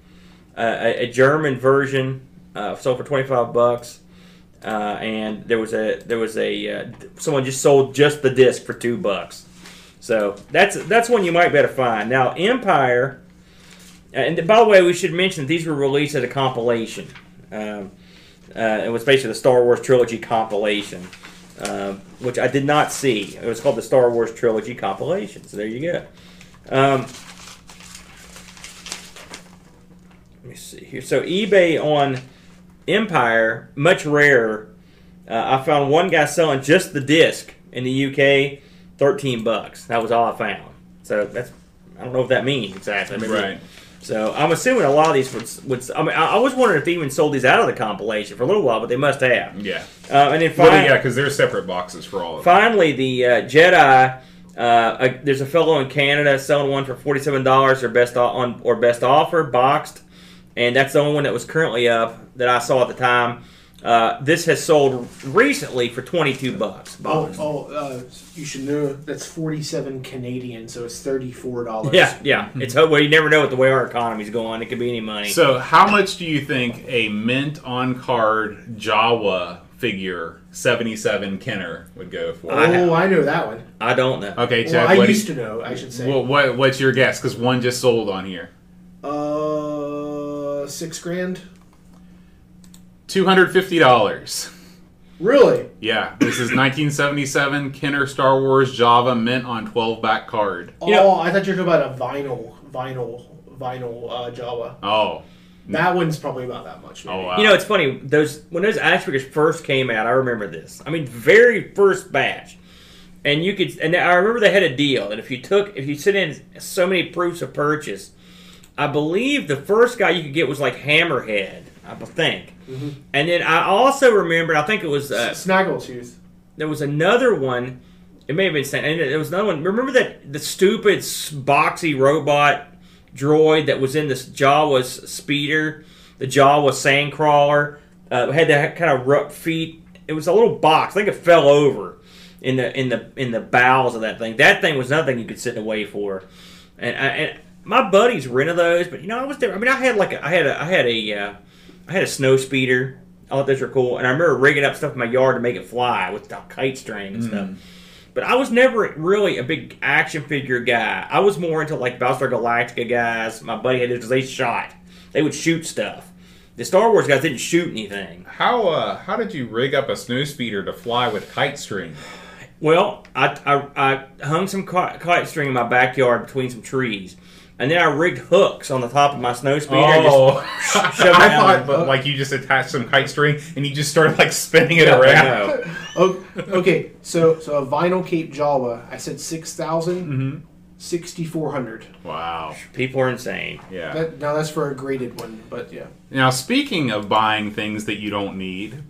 uh, a, German version uh, sold for twenty five bucks. Uh, and there was a there was a uh, someone just sold just the disc for two bucks. So that's that's one you might better find. Now Empire, and by the way, we should mention these were released as a compilation. Um, uh, it was basically the Star Wars trilogy compilation, uh, which I did not see. It was called the Star Wars trilogy compilation. So there you go. Um, let me see here. So eBay on Empire, much rarer. Uh, I found one guy selling just the disc in the UK, thirteen bucks. That was all I found. So that's I don't know what that means exactly. Maybe- right. So I'm assuming a lot of these would. would I mean, I, I was wondering if they even sold these out of the compilation for a little while, but they must have. Yeah. Uh, and then Well, finally, yeah, because there's separate boxes for all of them. finally the uh, Jedi. Uh, there's a fellow in Canada selling one for forty-seven dollars or best on or best offer boxed, and that's the only one that was currently up that I saw at the time. Uh, this has sold recently for 22 bucks. Oh, oh uh, you should know that's 47 Canadian, so it's $34. Yeah, yeah. It's well, you never know what the way our economy's going. It could be any money. So, how much do you think a mint on card Jawa figure 77 Kenner would go for? I- Oh, I know that one. I don't know. okay, Well, I what, used you- to know, I should say. what, what- what's your guess? Because one just sold on here. Uh, six grand? $250. Really? Yeah, this is 1977 Kenner Star Wars Jawa mint on 12 back card. Oh, You know- I thought you were talking about a vinyl, vinyl, vinyl uh, Jawa. Oh, That one's probably about that much. Maybe. oh wow. You know, it's funny. Those when those action figures first came out, I remember this. I mean, very first batch, and you could. And I remember they had a deal that if you took, if you sent in so many proofs of purchase, I believe the first guy you could get was like Hammerhead, I think. And then I also remembered, I think it was uh, Snaggletooth. there was another one. It may have been sent. And there was another one. Remember that the stupid boxy robot droid that was in this Jawa's speeder, the Jawa sandcrawler, uh, had that kind of rough feet. It was a little box. I think it fell over in the in the in the bowels of that thing. That thing was nothing you could sit and wait for. And, I, and my buddies rented those, but you know I was there. I mean, I had like a, I had a I had a uh, I had a snow speeder. I thought those were cool, and I remember rigging up stuff in my yard to make it fly with the kite string and stuff. But I was never really a big action figure guy. I was more into like Battlestar Galactica guys. My buddy had because they shot. They would shoot stuff. The Star Wars guys didn't shoot anything. How uh, how did you rig up a snow speeder to fly with kite string? Well, I, I, I hung some kite, kite string in my backyard between some trees, and then I rigged hooks on the top of my snow speeder. and just- Oh, I thought, but like you just attached some kite string and you just started like spinning it No, around. no. Oh, okay, so so a vinyl Cape Jawa. I said six Mm-hmm. 6,400. Wow. People are insane. Yeah. That, now that's for a graded one, but yeah. Now, speaking of buying things that you don't need,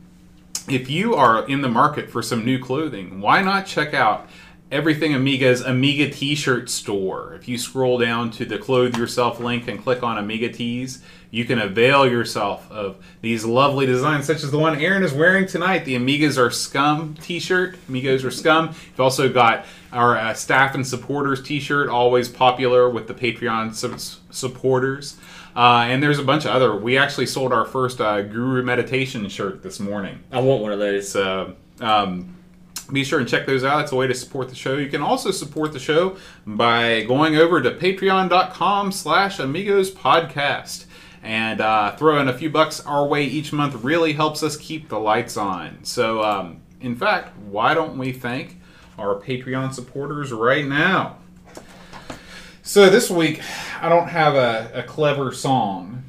if you are in the market for some new clothing, why not check out Everything Amiga's Amiga T-shirt store? If you scroll down to the Clothe Yourself link and click on Amiga Tees, you can avail yourself of these lovely designs, such as the one Aaron is wearing tonight, the Amigas Are Scum T-shirt. Amigos are scum. You've also got our uh, staff and supporters T-shirt, always popular with the Patreon su- supporters. Uh, and there's a bunch of other. We actually sold our first uh, Guru Meditation shirt this morning. I want one of those. So um, be sure and check those out. It's a way to support the show. You can also support the show by going over to patreon.com slash amigos podcast. And uh, throwing a few bucks our way each month really helps us keep the lights on. So, um, in fact, why don't we thank our Patreon supporters right now? So this week, I don't have a, a clever song.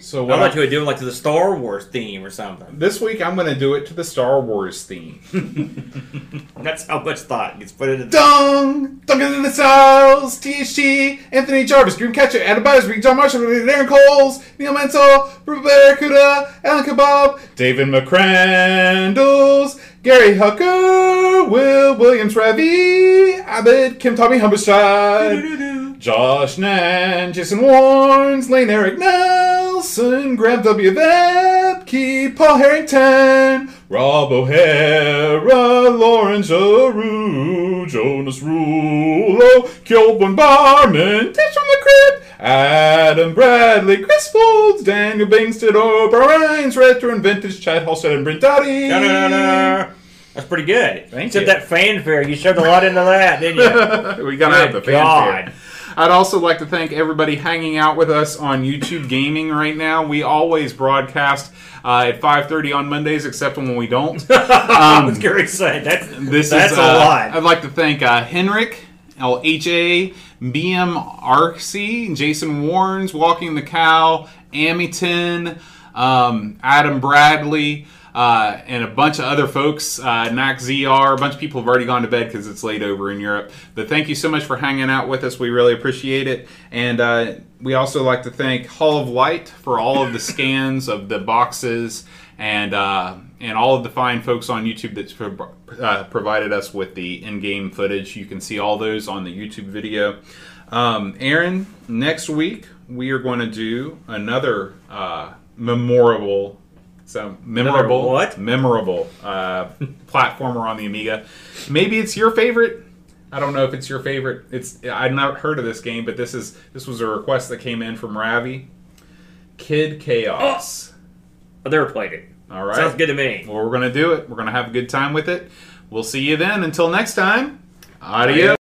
So I what thought I- you would do it like to the Star Wars theme or something. this week I'm going to do it to the Star Wars theme. That's how much thought gets put into the Dung! Duncan in the Cells! THT! Anthony Jarvis, Dreamcatcher, Adam Buttersby, John Marshall, Darren Coles, Neil Mansell, Barracuda, Alan Kebab, David McCrandles, Gary Hucker, Will Williams, Ravi, Abbott, Kim Tommy Humberstride, Josh Nan, Jason Warnes, Lane Eric Nelson, Graham W. Vepke, Paul Harrington, Rob O'Hara, Lauren Giroux, Jonas Rulo, Kilburn Barman, Tish from the Crypt, Adam Bradley, Chris Folds, Daniel Bingston, O'Brien's Retro and Vintage, Chad Halstead, and Brent Dowdy. Da-da-da-da. That's pretty good. Thank Except you. that fanfare, you shoved a lot into that, didn't you? we gotta have the fanfare. God. I'd also like to thank everybody hanging out with us on YouTube Gaming right now. We always broadcast uh, at 5:30 on Mondays, except when we don't. I was Gary saying that. This that's is, a uh, lot. I'd like to thank uh, Henrik, LHA, BM Arksy, Jason Warnes, Walking the Cow, Amyton, um, Adam Bradley, uh, and a bunch of other folks. Uh, Nac ZR, a bunch of people have already gone to bed because it's late over in Europe. But thank you so much for hanging out with us. We really appreciate it. And uh, we also like to thank Hall of Light for all of the scans of the boxes and uh, and all of the fine folks on YouTube that's pro- uh, provided us with the in-game footage. You can see all those on the YouTube video. Um, Aaron, next week we are going to do another uh, memorable So memorable, what? Memorable uh, platformer on the Amiga. Maybe it's your favorite. I don't know if it's your favorite. It's I've not heard of this game, but this is this was a request that came in from Ravi. Kid Chaos. I've never played it. All right. Sounds good to me. Well, we're gonna do it. We're gonna have a good time with it. We'll see you then. Until next time. Adios.